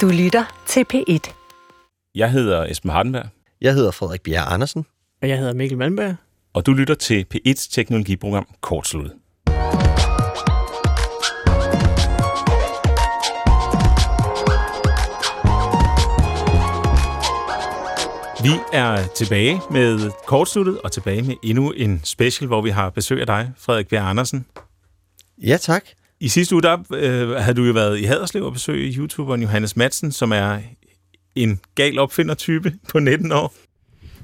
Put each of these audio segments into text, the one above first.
Du lytter til P1. Jeg hedder Esben Hardenberg, Jeg hedder Frederik Bjerre Andersen. Og jeg hedder Mikkel Malmberg. og du lytter til P1's teknologiprogram Kortslut. Vi er tilbage med Kortsluttet og tilbage med endnu en special, hvor vi har besøg af dig, Frederik Bjerg Andersen. Ja, tak. I sidste uge, der øh, havde du jo været i Haderslev og besøge YouTuberen Johannes Madsen, som er en gal opfindertype på 19 år.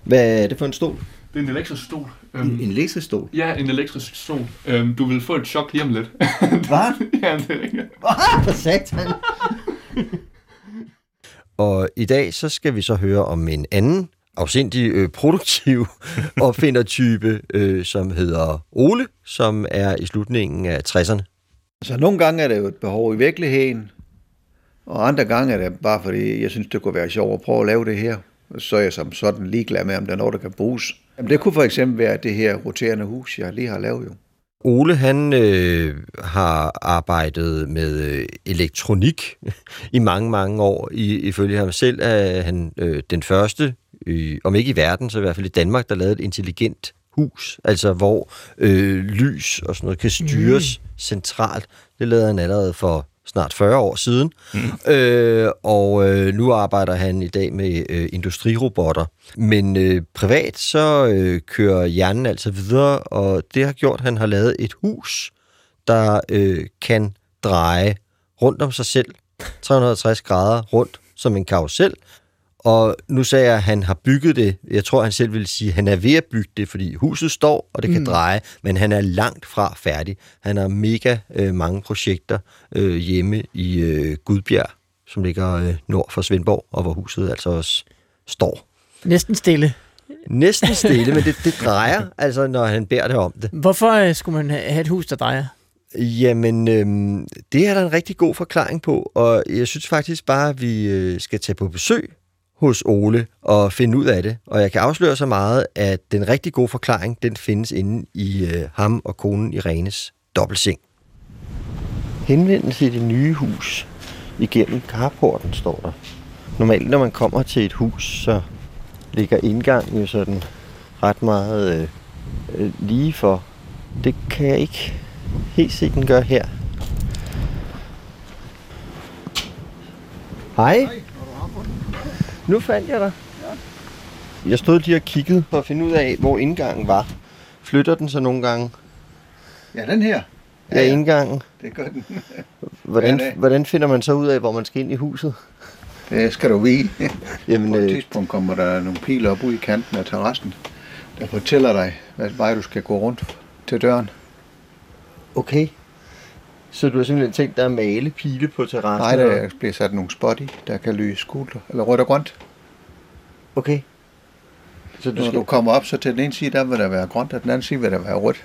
Hvad er det for en stol? Det er en elektrisk stol. En, Øhm, en læsestol. ja, en elektrisk stol. Øhm, du vil få et chok lige om lidt. Hvad? ja, det er rigtigt. Ah, for satan. og i dag så skal vi så høre om en anden afsindig øh, produktiv opfindertype, øh, som hedder Ole, som er i slutningen af 60'erne. Så nogle gange er det jo et behov i virkeligheden, og andre gange er det bare fordi, jeg synes, det kunne være sjovt at prøve at lave det her. Så er jeg som sådan ligeglad med, om der er noget, der kan bruges. Jamen, det kunne for eksempel være det her roterende hus, jeg lige har lavet jo. Ole, han øh, har arbejdet med øh, elektronik i mange, mange år. I, ifølge ham selv er han øh, den første, øh, om ikke i verden, så i hvert fald i Danmark, der lavede et intelligent hus, altså hvor øh, lys og sådan noget kan styres mm. centralt. Det lavede han allerede for snart 40 år siden. Mm. Øh, og øh, nu arbejder han i dag med øh, industrirobotter. Men øh, privat så øh, kører hjernen altså videre, og det har gjort, at han har lavet et hus, der øh, kan dreje rundt om sig selv, 360 grader rundt som en karusel. Og nu sagde jeg, at han har bygget det. Jeg tror, han selv vil sige, at han er ved at bygge det, fordi huset står, og det kan mm. dreje, men han er langt fra færdig. Han har mega øh, mange projekter øh, hjemme i øh, Gudbjerg, som ligger øh, nord for Svendborg, og hvor huset altså også står. Næsten stille. Næsten stille, men det, det drejer, altså når han bærer det om det. Hvorfor øh, skulle man ha- have et hus, der drejer? Jamen, øhm, det er der en rigtig god forklaring på, og jeg synes faktisk bare, at vi øh, skal tage på besøg hos Ole og finde ud af det. Og jeg kan afsløre så meget, at den rigtig gode forklaring, den findes inde i øh, ham og konen Irenes dobbeltseng. Henvendelse i det nye hus igennem carporten, står der. Normalt, når man kommer til et hus, så ligger indgangen jo sådan ret meget øh, øh, lige for. Det kan jeg ikke helt se, den gør her. Hej. Nu fandt jeg dig. Jeg stod lige og kiggede for at finde ud af, hvor indgangen var. Flytter den så nogle gange? Ja, den her. Ja, indgangen. Det gør den. Hvordan, Ja, hvordan finder man så ud af, hvor man skal ind i huset? Det skal du vide. Jamen, På et øh, tidspunkt kommer der nogle piler op ud i kanten af terrassen, der fortæller dig, hvad vej du skal gå rundt til døren. okay. Så du har simpelthen tænkt dig at male pile på terrassen? Nej, der bliver sat nogle spot i, der kan lyse gult eller rødt og grønt. Okay. Så, du Når skal, du kommer op, så til den ene side, der vil der være grønt, og den anden side vil der være rødt.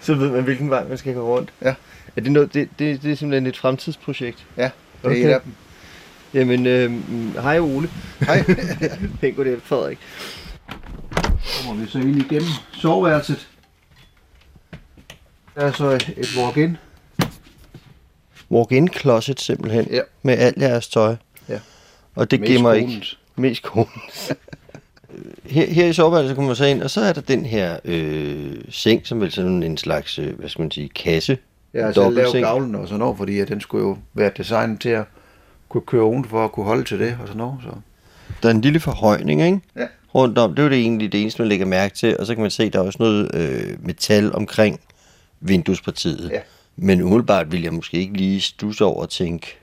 så ved man, hvilken vej man skal gå rundt? Ja. Er det, noget, det, det, det er simpelthen et fremtidsprojekt? Ja, det er Okay. et af dem. Jamen, øh, hej Ole. Hej. Pænt goddag, Frederik. kommer vi så ind igennem soveværelset. Der er så et, et walk-in. Walk-in closet simpelthen. Ja. Med alt jeres tøj. Ja. Og det Mest gemmer ikke mest konens. her, her i soveværelset kommer man så ind, og så er der den her øh, seng, som vel sådan en slags, øh, hvad skal man sige, kasse. Jeg har selv lavet Dobbeltseng. gavlen og sådan noget, fordi at den skulle jo være designet til at kunne køre ovenfor og kunne holde til det og sådan noget. Så. Der er en lille forhøjning, ikke? Ja. Rundt om. Det er jo det egentlig det eneste, man lægger mærke til. Og så kan man se, at der er også noget øh, metal omkring vinduespartiet. Ja. Men umiddelbart vil jeg måske ikke lige stusse over og tænke,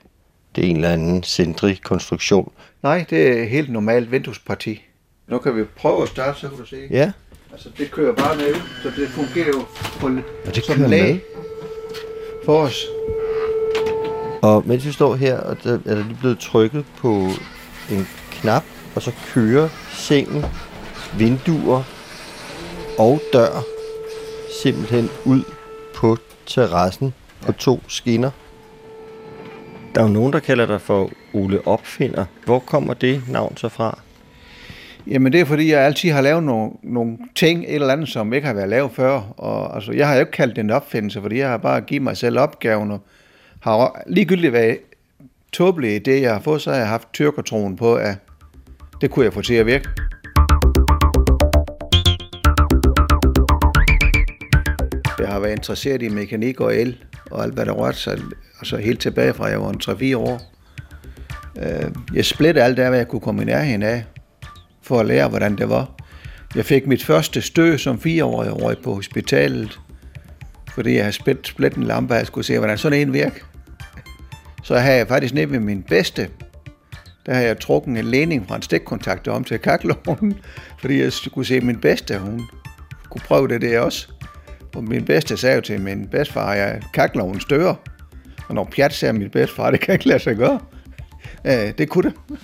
det er en eller anden centrig konstruktion. Nej, det er helt normalt vinduesparti. Nu kan vi prøve at starte, så kan du se. Ja, Altså, det kører bare med, så det fungerer jo på, og det som kører lag med. for os. Og mens vi står her, og der er der lige blevet trykket på en knap, og så kører sengen, vinduer og dør simpelthen ud på terrassen på to skinner. Der er jo nogen, der kalder dig for Ole Opfinder. Hvor kommer det navn så fra? Jamen det er fordi, jeg altid har lavet nogle, nogle ting, et eller andet, som ikke har været lavet før. Og altså, jeg har jo ikke kaldt det en opfindelse, fordi jeg har bare givet mig selv opgaven, og har ligegyldigt hvad tåbelige idé, jeg har fået, så har jeg haft tyrkertroen på, at det kunne jeg få til at virke. Jeg har været interesseret i mekanik og el, og alt hvad der rørte sig, altså helt tilbage fra jeg var en 3-4 år. Øh, Jeg splittede alt der, hvad jeg kunne komme i nærheden af, for at lære, hvordan det var. Jeg fik mit første stø som fireårig og røg på hospitalet, fordi jeg havde split, splitt en lampe, og jeg skulle se, hvordan sådan en virker. Så havde jeg faktisk nede ved min bedste, der havde jeg trukket en ledning fra en stikkontakt om til kakkeloven, fordi jeg skulle se min bedste, hun kunne prøve det der også. Og min bedste sagde til min bedstefar, at en stører. Og når pjat sagde min bedstefar, det kan ikke lade sig gøre. Øh, det kunne det.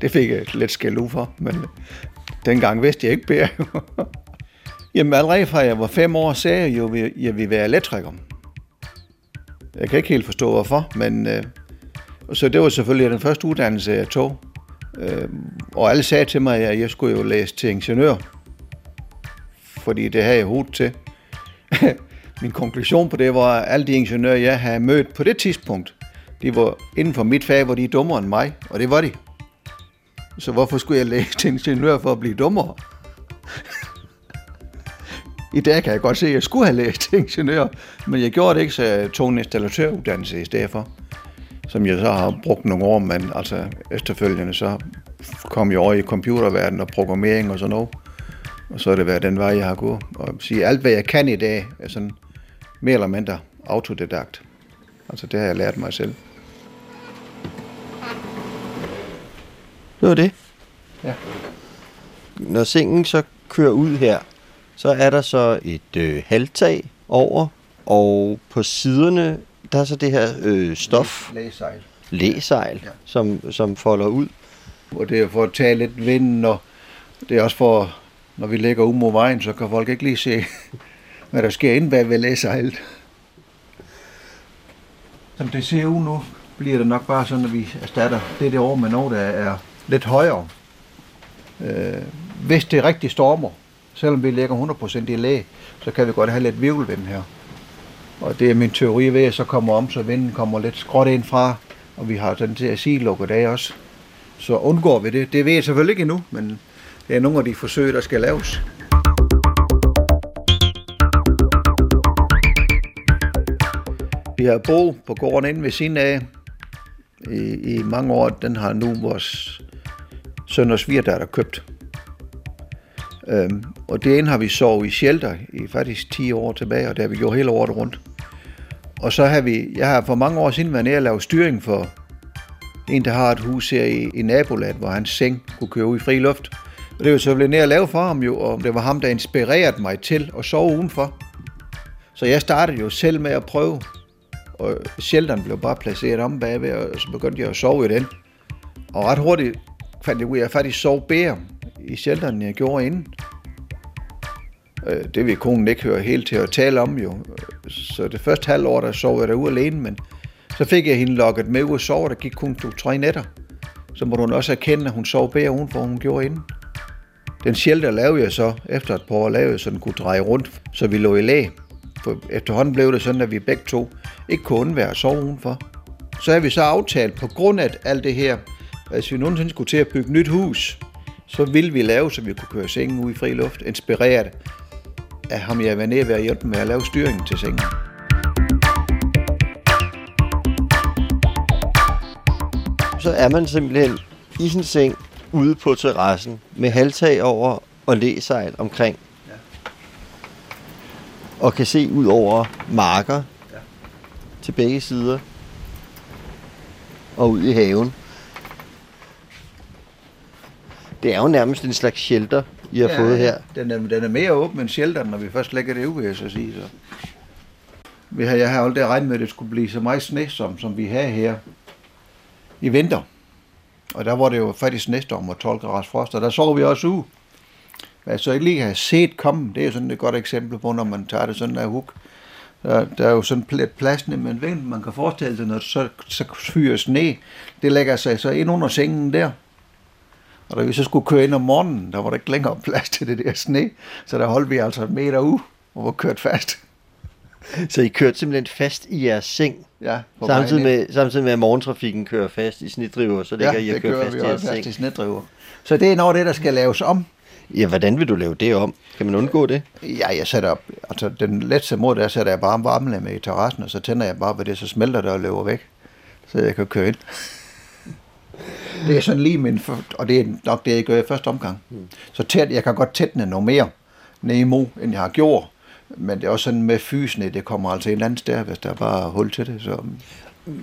Det fik jeg lidt skæld ud for, men dengang vidste jeg ikke bedre. Jamen allerede fra jeg var fem år, sagde jeg jo, at jeg ville være elektriker. Jeg kan ikke helt forstå hvorfor, men øh, så det var selvfølgelig den første uddannelse, jeg tog. Øh, og alle sagde til mig, at jeg skulle jo læse til ingeniør, fordi det havde jeg hovedet til. Min konklusion på det var, at alle de ingeniører, jeg havde mødt på det tidspunkt, de var inden for mit fag, hvor de er dummere end mig, og det var de. Så hvorfor skulle jeg læse til ingeniør for at blive dummere? I dag kan jeg godt se, at jeg skulle have læst til ingeniør, men jeg gjorde det ikke, så jeg tog en installatøruddannelse i stedet for, som jeg så har brugt nogle år, men altså efterfølgende så kom jeg over i computerverdenen og programmering og sådan noget. Og så har det været den vej, jeg har gået. Og sige, alt hvad jeg kan i dag, er sådan mere eller mindre autodidakt. Altså det har jeg lært mig selv. Det var det. Ja. Når sengen så kører ud her, så er der så et øh, halvtag over, og på siderne, der er så det her øh, stof, Læsejl. læsejl, Ja. som, som folder ud. Og det er for at tage lidt vind, og det er også for, når vi ligger ud mod vejen, så kan folk ikke lige se, hvad der sker inde bag ved læsejlet. Som det ser ud nu, bliver det nok bare sådan, at vi erstatter det der år med noget, der er lidt højere. Øh, hvis det rigtig stormer, selvom vi ligger 100% i læ, så kan vi godt have lidt virvelvind her. Og det er min teori ved, at så kommer om, så vinden kommer lidt skråt ind fra, og vi har den til at sige lukket af også. Så undgår vi det. Det ved jeg selvfølgelig ikke endnu, men det er nogle af de forsøg, der skal laves. Vi har boet på gården inde ved siden af i, i mange år. Den har nu vores søn og svigerdatter købt. Øhm, og det ene har vi sovet i shelter i faktisk 10 år tilbage, og det har vi gjort hele året rundt. Og så har vi, jeg har for mange år siden været nede og lavet styring for en, der har et hus her i, i nabolaget, hvor hans seng kunne køre ud i fri luft. Og det var så blevet ned og lave for ham jo, og det var ham, der inspirerede mig til at sove udenfor. Så jeg startede jo selv med at prøve, og shelteren blev bare placeret om bagved, og så begyndte jeg at sove i den. Og ret hurtigt fandt jeg ud af, at jeg faktisk sov bedre i shelteren, end jeg gjorde inden. Øh, det vil konen ikke høre helt til at tale om jo. Så det første halvår, der sov jeg derude alene, men så fik jeg hende lukket med ud og sove, der gik kun to-tre nætter. Så må hun også erkende, at hun sov bedre udenfor, end hun gjorde inden. Den shelter lavede jeg så, efter et par år lavede jeg, så den kunne dreje rundt, så vi lå i lag. For efterhånden blev det sådan, at vi begge to ikke kunne undvære at sove udenfor. Så har vi så aftalt, på grund af alt det her, at hvis vi nogensinde skulle til at bygge nyt hus, så ville vi lave, så vi kunne køre sengen ud i fri luft, inspireret af ham, jeg var nede ved at hjælpe med at lave styringen til sengen. Så er man simpelthen i sin seng ude på terrassen med halvtag over og læsejl omkring. Ja. Og kan se ud over marker Ja. til begge sider. Og ud i haven. Det er jo nærmest en slags shelter, I har ja, fået her. Den er, den er mere åben end shelteren, når vi først lægger det ud, vil jeg så sige. Så. Vi har, jeg har aldrig regnet med, at det skulle blive så meget sne, som, som vi har her i vinter. Og der var det jo faktisk næste om 12 graders frost, og der sov vi også ude. Hvad altså, jeg så ikke lige har set komme, det er jo sådan et godt eksempel på, når man tager det sådan af huk. Der, der er jo sådan lidt plads med en vind, man kan forestille sig, når det så, så fyrer sne, det lægger sig så ind under sengen der. Og da vi så skulle køre ind om morgenen, der var der ikke længere plads til det der sne, så der holdt vi altså en meter ud og var kørt fast. Så I kørte simpelthen fast i jeres seng, Ja, på samtidig med, samtidig med, at morgentrafikken kører fast i snitdriver, så ligger ja, I og kører kører fast i jeres fast seng. i snedriver. Så det er noget af det, der skal laves om. Ja, hvordan vil du lave det om? Kan man undgå det? Ja, jeg sætter op, altså den letste måde, der sætter jeg bare med i terrassen, og så tænder jeg bare ved det, så smelter det og løber væk, så jeg kan køre ind. Det er sådan lige min, og det er nok det, jeg gør i første omgang. Så tæt, jeg kan godt tætne noget mere Nemo, end jeg har gjort, men det er også sådan med fysene, det kommer altså eller andet sted, hvis der er bare hul til det. Så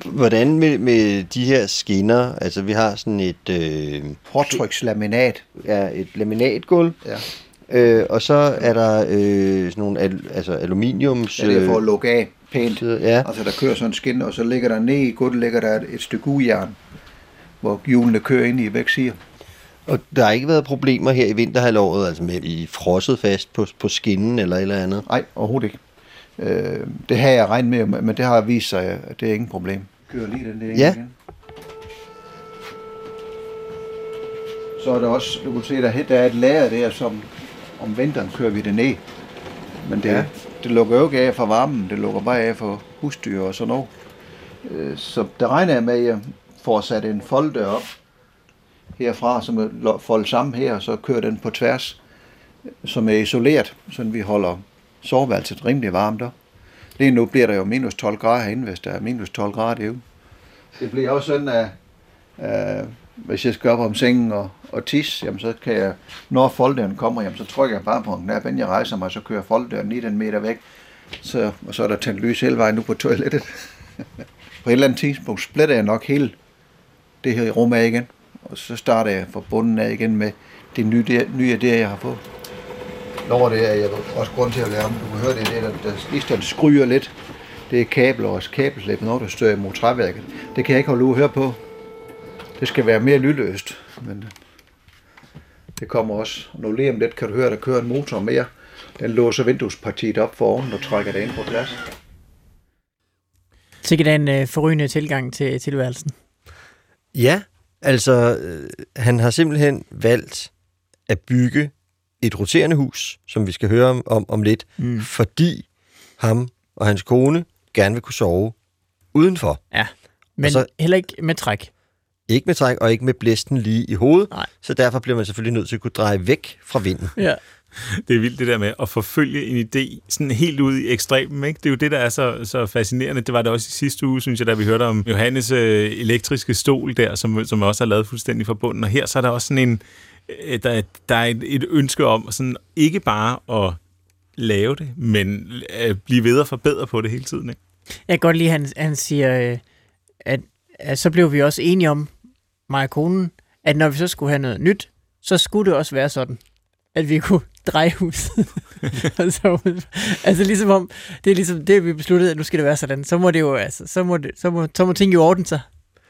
Hvordan med, med de her skinner? Altså, vi har sådan et, øh, hårdtrykslaminat, ja, et laminatgulv, ja, øh, og så er der øh, sådan nogle al, altså aluminiums... ja det er for at lukke af pænt. øh, ja, Altså der kører sådan en skin, og så ligger der ned i gulvet, ligger der et, et stykke ujern, hvor hjulene kører ind i begge sider. Og der har ikke været problemer her i vinterhalvåret, altså med I frosset fast på, på skinnen eller et eller andet? Nej, overhovedet ikke. Øh, det har jeg regnet med, men det har vist sig, at det er ingen problem. Kører lige den der Ja. igen. Så er der også, du kan se, der, der er et lager der, som om vinteren kører vi det ned. Men det, Ja. ja. det lukker jo ikke af for varmen, det lukker bare af for husdyr og sådan noget. Øh, Så der regner jeg med, at jeg får sat en folddør op herfra, som er foldet sammen her, og så kører den på tværs, som er isoleret, så vi holder soveværelset rimelig varmt der. Lige nu bliver der jo minus 12 grader herinde, hvis der er minus 12 grader derude. Det bliver også sådan, at øh, hvis jeg skal op om sengen og, og tisse, jamen så kan jeg, når folddøren kommer, jamen så trykker jeg bare på en knap, inden jeg rejser mig, så kører folddøren lige den meter væk. Så, og så er der tændt lys hele vejen nu på toilettet. på et eller andet tidspunkt splitter jeg nok hele det her rum af igen, og så starter jeg fra bunden af igen med det nye, det, nye idéer, jeg har fået. Når det er, jeg også grund til at om, du kan høre det, det der, der lige står, det skryger lidt. Det er kabler og kabelslæb, når der støder imod træværket. Det kan jeg ikke holde ud at høre på. Det skal være mere lydløst, men øh, det kommer også. Nu lige om lidt kan du høre, at der kører en motor mere. Den låser vinduespartiet op for oven og trækker det ind på plads. Sikkert en øh, forrygende tilgang til tilværelsen. Ja, altså øh, han har simpelthen valgt at bygge et roterende hus, som vi skal høre om om, om lidt, Mm. fordi ham og hans kone gerne vil kunne sove udenfor. Men Og så- så... heller ikke med træk. Ikke med træk og ikke med blæsten lige i hovedet, Nej. så derfor bliver man selvfølgelig nødt til at kunne dreje væk fra vinden. Ja. Det er vildt det der med at forfølge en idé sådan helt ud i ekstremen. Ikke? Det er jo det, der er så, så fascinerende. Det var det også i sidste uge, synes jeg, da vi hørte om Johannes øh, elektriske stol der, som, som også er lavet fuldstændig fra bunden. Og her så er der også sådan en, øh, der, der er et, et ønske om sådan ikke bare at lave det, men øh, blive ved og forbedre på det hele tiden. Ikke? Jeg kan godt lide, at han, han siger, øh, at, at så blev vi også enige om, mig og konen, at når vi så skulle have noget nyt, så skulle det også være sådan, at vi kunne dreje altså, så, altså ligesom om, det er ligesom det, vi besluttede, at nu skal det være sådan. Så må det jo, altså, så må, det, så må, så må ting jo ordne sig,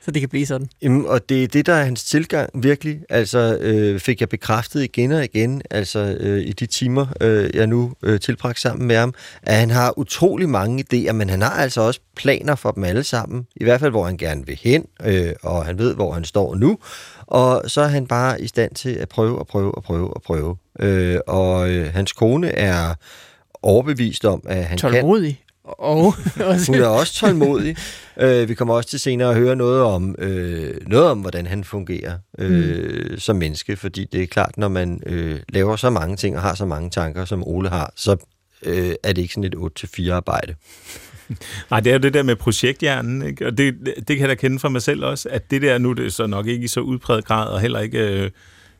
så det kan blive sådan. Jamen, og det er det, der er hans tilgang, virkelig. Altså, øh, fik jeg bekræftet igen og igen, altså øh, i de timer, øh, jeg nu øh, tilbragt sammen med ham, at han har utrolig mange idéer, men han har altså også planer for dem alle sammen. I hvert fald, hvor han gerne vil hen, øh, og han ved, hvor han står nu. Og så er han bare i stand til at prøve og prøve og prøve og prøve. Øh, og øh, hans kone er overbevist om, at han kan Tålmodig. Og også, hun er også tålmodig. øh, vi kommer også til senere at høre noget om, øh, noget om hvordan han fungerer øh, mm. som menneske, fordi det er klart, når man øh, laver så mange ting og har så mange tanker, som Ole har, så øh, er det ikke sådan et 8-4 arbejde. Nej, det er jo det der med projekthjernen, ikke? og det, det kan jeg da kende fra mig selv også, at det der nu, det er så nok ikke i så udbredt grad, og heller ikke øh,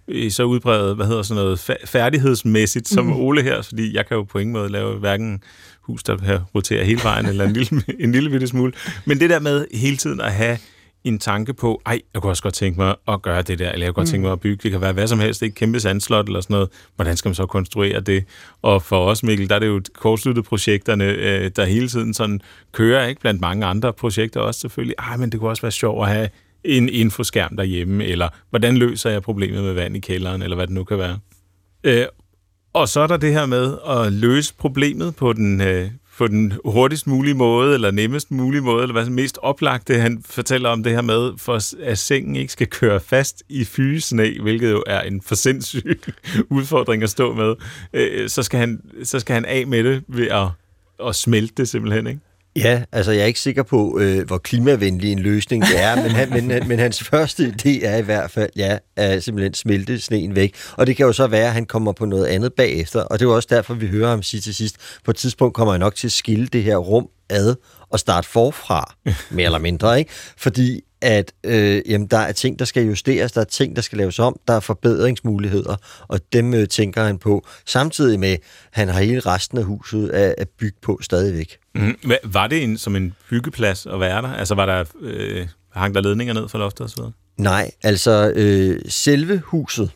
i så udbredt, hvad hedder sådan noget, færdighedsmæssigt som mm. Ole her, fordi jeg kan jo på ingen måde lave hverken hus, der roterer hele vejen, eller en lille, en lille bitte smule. Men det der med hele tiden at have en tanke på, ej, jeg kunne også godt tænke mig at gøre det der, eller jeg kunne godt tænke mig at bygge, det kan være hvad som helst, ikke kæmpe sandslot eller sådan noget. Hvordan skal man så konstruere det? Og for os, Mikkel, der er det jo kortsluttet projekterne, øh, der hele tiden sådan kører, ikke blandt mange andre projekter også selvfølgelig. Ej, men det kunne også være sjovt at have en infoskærm derhjemme, eller hvordan løser jeg problemet med vand i kælderen, eller hvad det nu kan være. Øh, og så er der det her med at løse problemet på den, øh, på den hurtigst mulige måde, eller nemmest mulige måde, eller hvad som mest oplagte. Han fortæller om det her med, for at sengen ikke skal køre fast i fysen hvilket jo er en for sindssyg udfordring at stå med. Øh, så, skal han, så skal han af med det ved at at smelte det simpelthen, ikke? Ja, altså jeg er ikke sikker på, øh, hvor klimavenlig en løsning det er, men, han, men, men hans første idé er i hvert fald, ja, at simpelthen smelte sneen væk. Og det kan jo så være, at han kommer på noget andet bagefter, og det er jo også derfor, vi hører ham sige til sidst, på et tidspunkt kommer jeg nok til at skille det her rum ad og starte forfra, mere eller mindre, ikke? Fordi at øh, jamen, der er ting, der skal justeres, der er ting, der skal laves om, der er forbedringsmuligheder, og dem øh, tænker han på, samtidig med, at han har hele resten af huset øh, at, at bygge på stadigvæk. Mm. Var det en, som en byggeplads at være der? Altså var der, øh, hang der ledninger ned fra loftet og så videre? Nej, altså øh, selve huset,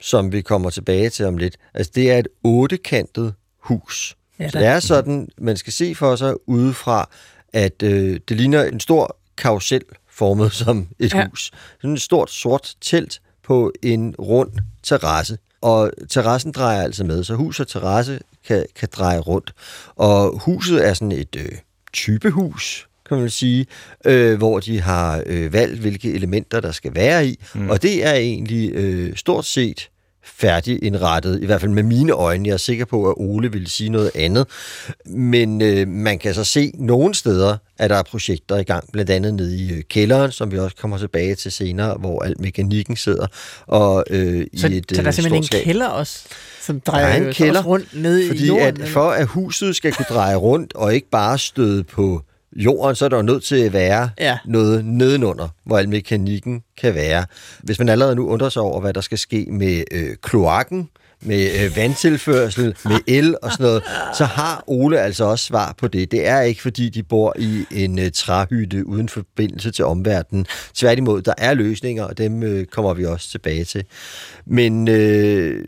som vi kommer tilbage til om lidt, altså det er et ottekantet hus. Ja, Så det er sådan, man skal se for sig udefra, at øh, det ligner en stor karusel formet som et ja. hus. Sådan et stort sort telt på en rund terrasse. Og terrassen drejer altså med, så hus og terrasse kan, kan dreje rundt. Og huset er sådan et øh, typehus, kan man sige, øh, hvor de har øh, valgt, hvilke elementer der skal være i. Mm. Og det er egentlig øh, stort set færdig indrettet, i hvert fald med mine øjne. Jeg er sikker på, at Ole ville sige noget andet. Men øh, man kan så se nogle steder, at der er projekter i gang, blandt andet nede i øh, kælderen, som vi også kommer tilbage til senere, hvor al mekanikken sidder, og øh, Så, i et så der er øh, simpelthen stort en skab. kælder også, som Der drejer er en kælder, rundt nede i Fordi jorden. at eller? for at huset skal kunne dreje rundt, og ikke bare støde på jorden, så er der jo nødt til at være Ja. noget nedenunder, hvor al mekanikken kan være. Hvis man allerede nu undrer sig over, hvad der skal ske med øh, kloakken, med øh, vandtilførsel, med el og sådan noget, så har Ole altså også svar på det. Det er ikke, fordi de bor i en øh, træhytte uden forbindelse til omverdenen. Tværtimod, der er løsninger, og dem øh, kommer vi også tilbage til. Men øh,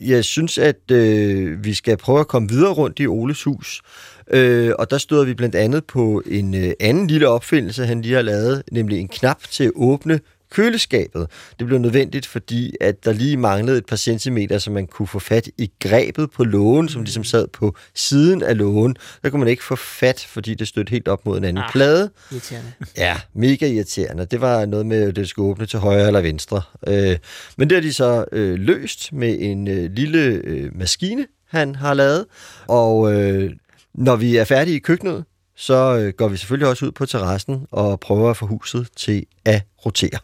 jeg synes, at øh, vi skal prøve at komme videre rundt i Oles hus. Øh, og der støder vi blandt andet på en øh, anden lille opfindelse, han lige har lavet, nemlig en knap til at åbne køleskabet. Det blev nødvendigt, fordi at der lige manglede et par centimeter, så man kunne få fat i grebet på lågen, som ligesom sad på siden af lågen. Der kunne man ikke få fat, fordi det stødte helt op mod en anden Ah. plade. Irriterende. Ja, mega irriterende. Det var noget med, at det skulle åbne til højre eller venstre. Øh, men det har de så øh, løst med en øh, lille øh, maskine, han har lavet. Og øh, når vi er færdige i køkkenet, så øh, går vi selvfølgelig også ud på terrassen og prøver at få huset til at rotere.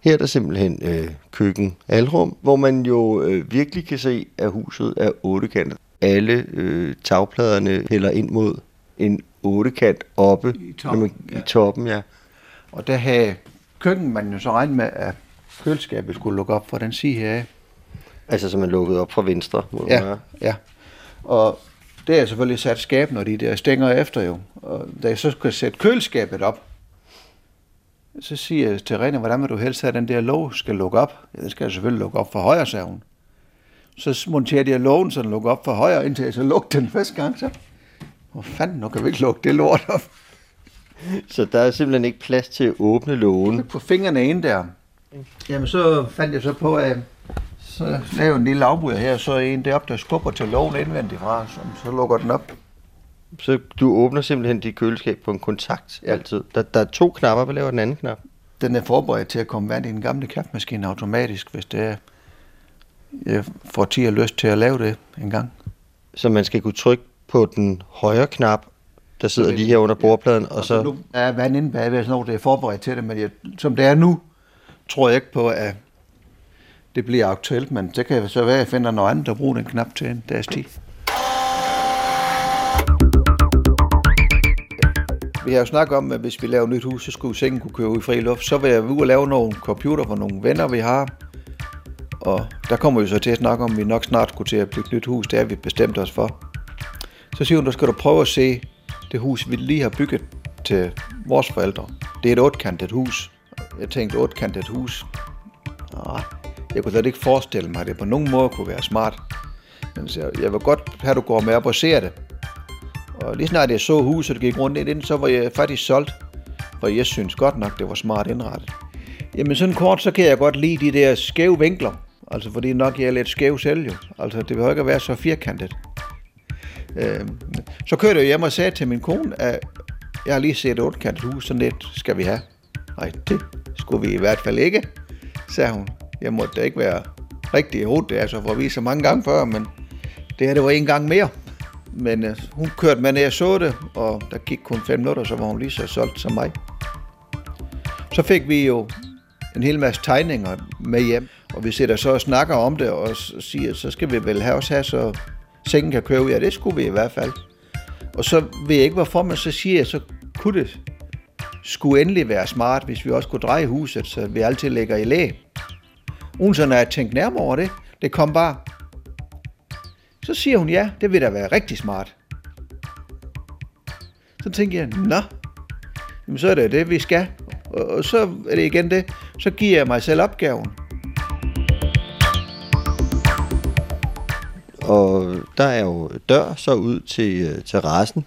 Her er der simpelthen øh, køkken alrum, hvor man jo øh, virkelig kan se, at huset er ottekantet. Alle øh, tagpladerne hælder ind mod en ottekant oppe I toppen, når man, ja. i toppen, ja. Og der havde køkken man jo så regnet med, at køleskabet skulle lukke op fra den side her af. Altså, så man lukkede op fra venstre mod Ja, ja. Og det er selvfølgelig sat skabene og de der stænger efter jo. Og da jeg så skal sætte køleskabet op, så siger jeg til Rene, hvordan vil du helst have, at den der låg skal lukke op? Ja, den skal selvfølgelig lukke op for højre, sagde hun. Så monterede jeg lågen, så den lukker op for højre, indtil jeg så lukkede den første gang. Så, hvor fanden, nu kan vi ikke lukke det lort op. Så der er simpelthen ikke plads til at åbne lågen. på fingrene ind der. Jamen så fandt jeg så på, at så lavede en lille afbryder her, så er en deroppe, der skubber til lågen indvendigt fra, så, så lukker den op. Så du åbner simpelthen dit køleskab på en kontakt Ja. altid. Der, der er to knapper, hvad laver den anden knap? Den er forberedt til at komme vand i den gamle kaffemaskine automatisk, hvis det er, jeg får tid og lyst til at lave det en gang. Så man skal kunne trykke på den højre knap, der sidder lige her under bordpladen, og så... Nu er vand inde bagved, så når det er forberedt til det, men jeg, som det er nu, tror jeg ikke på, at det bliver aktuelt, men det kan så være, at jeg finder noget andet at bruge den knap til en dags tid. Vi har jo snakket om, at hvis vi laver et nyt hus, så skulle sengen kunne køre ud i fri luft. Så vil jeg ud og lave nogle computer for nogle venner, vi har. Og der kommer vi så til at snakke om, at vi nok snart skulle til at bygge et nyt hus. Det er vi bestemt os for. Så siger hun, der skal du prøve at se det hus, vi lige har bygget til vores forældre. Det er et otkantet hus. Jeg tænkte, otkantet hus. Nej, jeg kunne slet ikke forestille mig, at det på nogen måde kunne være smart. Men så jeg vil godt have, at du går med op og ser det. Og lige snart jeg så huset, og gik rundt ind, i så var jeg faktisk solgt. For jeg synes godt nok, det var smart indrettet. Jamen sådan kort, så kan jeg godt lide de der skæve vinkler. Altså fordi nok jeg er lidt skæv selv jo. Altså det behøver ikke at være så firkantet. Øh, så kørte jeg hjem og sagde til min kone, at jeg har lige set et otkantet hus, sådan et skal vi have. Nej, det skulle vi i hvert fald ikke, sagde hun. Jeg måtte da ikke være rigtig i hovedet, det er så for at vise så mange gange før, men det her, det var en gang mere. Men øh, hun kørte med, når jeg så det, og der gik kun fem minutter, så var hun lige så solgt som mig. Så fik vi jo en hel masse tegninger med hjem, og vi sidder så og snakker om det, og siger, så skal vi vel have os have, så sengen kan køre ud. Ja, det skulle vi i hvert fald. Og så ved jeg ikke, hvorfor man så siger, så kunne det skulle endelig være smart, hvis vi også kunne dreje huset, så vi altid ligger i læ. Uden sådan at jeg tænkte nærmere over det. Det kom bare. Så siger hun, ja, det vil da være rigtig smart. Så tænker jeg, nå, jamen, så er det det, vi skal. Og, så er det igen det. Så giver jeg mig selv opgaven. Og der er jo dør så ud til øh, terrassen,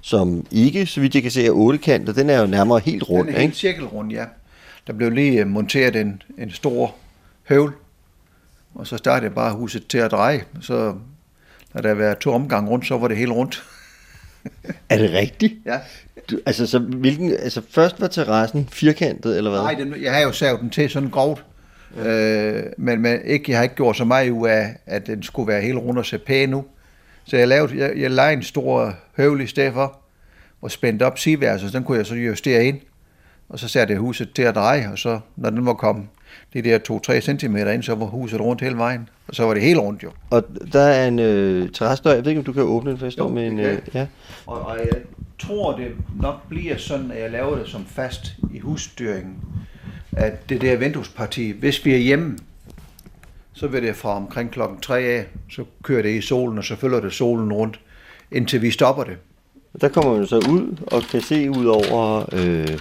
som ikke, så vidt jeg kan se, er ottekantet. Den er jo nærmere helt Den rund, er helt ikke? cirkelrund, ja. Der blev lige øh, monteret en, en stor høvl, og så startede jeg bare huset til at dreje. Så når der var to omgange rundt, så var det helt rundt. Er det rigtigt? Ja. Du, altså, så hvilken, altså, først var terrassen firkantet, eller hvad? Nej, den, jeg har jo savet den til sådan grovt. Ja. Øh, men, men ikke, jeg har ikke gjort så meget ud af, at den skulle være helt rund og se pæn nu. Så jeg lavede, jeg, jeg lagde en stor høvl i stedet for, og spændte op sideværelset, så den kunne jeg så justere ind. Og så satte jeg huset til at dreje, og så, når den var kommet det der 2-3 cm ind, så var huset rundt hele vejen. Og så var det helt rundt jo. Og der er en øh, terrassedør, jeg ved ikke, om du kan åbne den, for jeg står Jo, med en... Øh, ja. Og, og jeg tror, det nok bliver sådan, at jeg laver det som fast i husstyringen, at det der vinduesparti, hvis vi er hjemme, så vil det fra omkring klokken 3 af, så kører det i solen, og så følger det solen rundt, indtil vi stopper det. Der kommer man så ud og kan se ud over... Øh,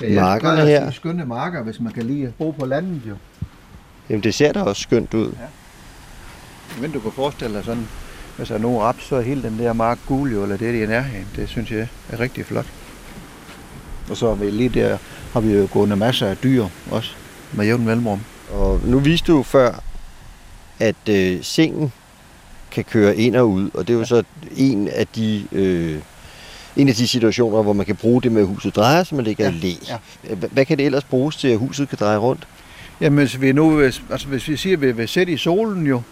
Markerne plejer at her. sige Skønne marker, hvis man kan lide at bo på landet jo. jamen, det ser da også skønt ud. Men du kan forestille dig sådan, hvis der er nogen raps, så er hele den der mark gul jo, eller det er det i nærheden. Det synes jeg er rigtig flot. Og så er vi lige der, har vi jo gående masser af dyr også, med jævn mellemrum. Og nu viste du før, at øh, sengen kan køre ind og ud, og det er jo så en af de... Øh, en af de situationer, hvor man kan bruge det med, at huset drejer, så man ligger Ja, i læ. ja. Hva- Hvad kan det ellers bruges til, at huset kan dreje rundt? Jamen, hvis vi nu, altså hvis vi siger, at vi vil sætte i solen jo,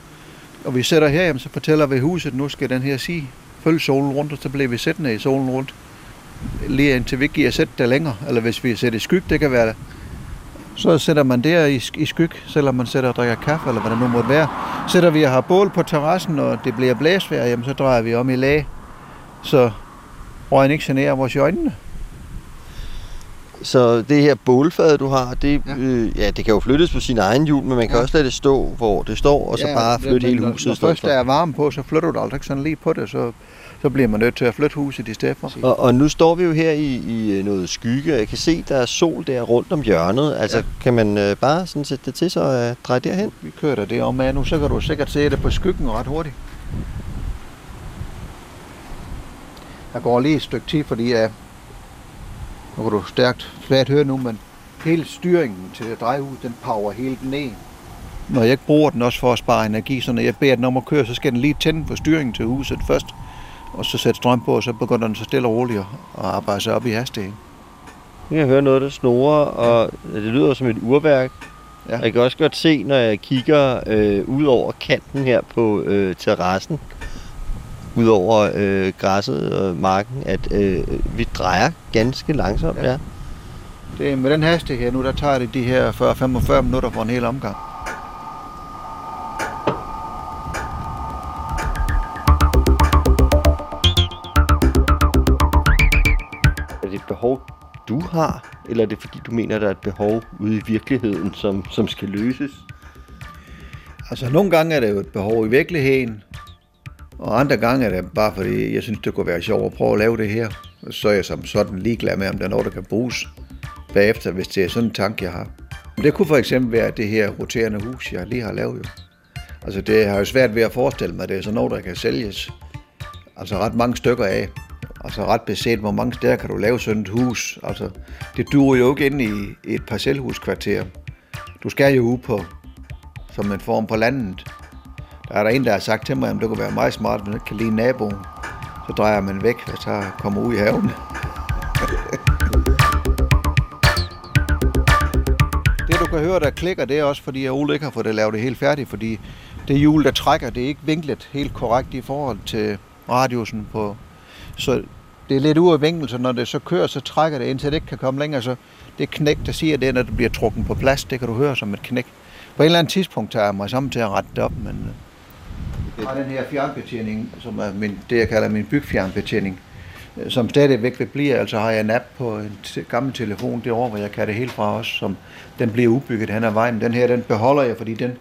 og vi sætter her, jamen, så fortæller vi huset, nu skal den her sige, følg solen rundt, og så bliver vi sættende i solen rundt. Lige indtil vi ikke giver sætte der længere, eller hvis vi sætter i skyg, det kan være så sætter man der i, i skyg, selvom man sætter og drikker kaffe, eller hvad det nu måtte være. Sætter vi og har bål på terrassen, og det bliver blæsvejr, jamen så drejer vi om i lag, så røgen ikke generer vores øjnene. Så det her bålfad, du har, det, Ja. ja. Øh, ja, det kan jo flyttes på sin egen hjul, men man kan Ja. også lade det stå, hvor det står, og så Ja, bare det- flytte hele huset. Når først der er varme på, så flytter du aldrig sådan lige på det, så, så bliver man nødt til at flytte huset i stedet for. Og, og nu står vi jo her i, i øh, noget skygge, og jeg kan se, der er sol der rundt om hjørnet. Altså, Ja. kan man øh, bare sådan sætte det til, så øh, dreje derhen? Vi kører da det om af nu, så kan du sikkert se det på skyggen ret hurtigt. Der går lige et stykke tid, fordi jeg, nu kan du stærkt svært høre nu, men hele styringen til drejehus, den power helt ned. Når jeg ikke bruger den også for at spare energi, så når jeg beder den om at køre, så skal den lige tænde på styringen til huset først, og så sætte strøm på, og så begynder den så stille og roligt at arbejde sig op i hastighed. Nu kan jeg høre noget, der snorer, og det lyder som et urværk. Ja. Ja. Jeg kan også godt se, når jeg kigger øh, ud over kanten her på øh, terrassen, ud over øh, græsset og marken, at øh, vi drejer ganske langsomt. Ja. Ja. Det, er- med den hastighed nu, der tager det de her 40-45 minutter for en hel omgang. Er det et behov, du har, eller er det fordi, du mener, der er et behov ude i virkeligheden, som, som skal løses? Altså, nogle gange er det jo et behov i virkeligheden, og andre gange er det bare fordi, jeg synes, det kunne være sjovt at prøve at lave det her. Så er jeg som sådan ligeglad med, om der er noget, der kan bruges bagefter, hvis det er sådan en tanke, jeg har. Men det kunne for eksempel være det her roterende hus, jeg lige har lavet jo. Altså, det har jo svært ved at forestille mig, at det er sådan noget, der kan sælges. Altså ret mange stykker af. Altså ret beset, hvor mange steder kan du lave sådan et hus. Altså, det duer jo ikke ind i, i et parcelhuskvarter. Du skal jo ud på som en form på landet. Der er der en, der har sagt til mig, at det kunne være meget smart, hvis man ikke kan lide naboen. Så drejer man væk, og så kommer ud i haven. det du kan høre, der klikker, det er også fordi, at Ole ikke har fået det lavet det helt færdigt, fordi det hjul, der trækker, det er ikke vinklet helt korrekt i forhold til radiusen på. Så det er lidt ude af vinkel, så når det så kører, så trækker det indtil det ikke kan komme længere. Så det knæk, der siger det, når det bliver trukket på plads, det kan du høre som et knæk. På et eller andet tidspunkt tager jeg mig sammen til at rette det op, men øh, har den her fjernbetjening, som er min, det, jeg kalder min bygfjernbetjening, øh, som stadigvæk vil blive. Altså har jeg en app på en gammel telefon derovre, hvor jeg kan det helt fra os, som den bliver udbygget hen ad vejen. Den her, den beholder jeg, fordi den,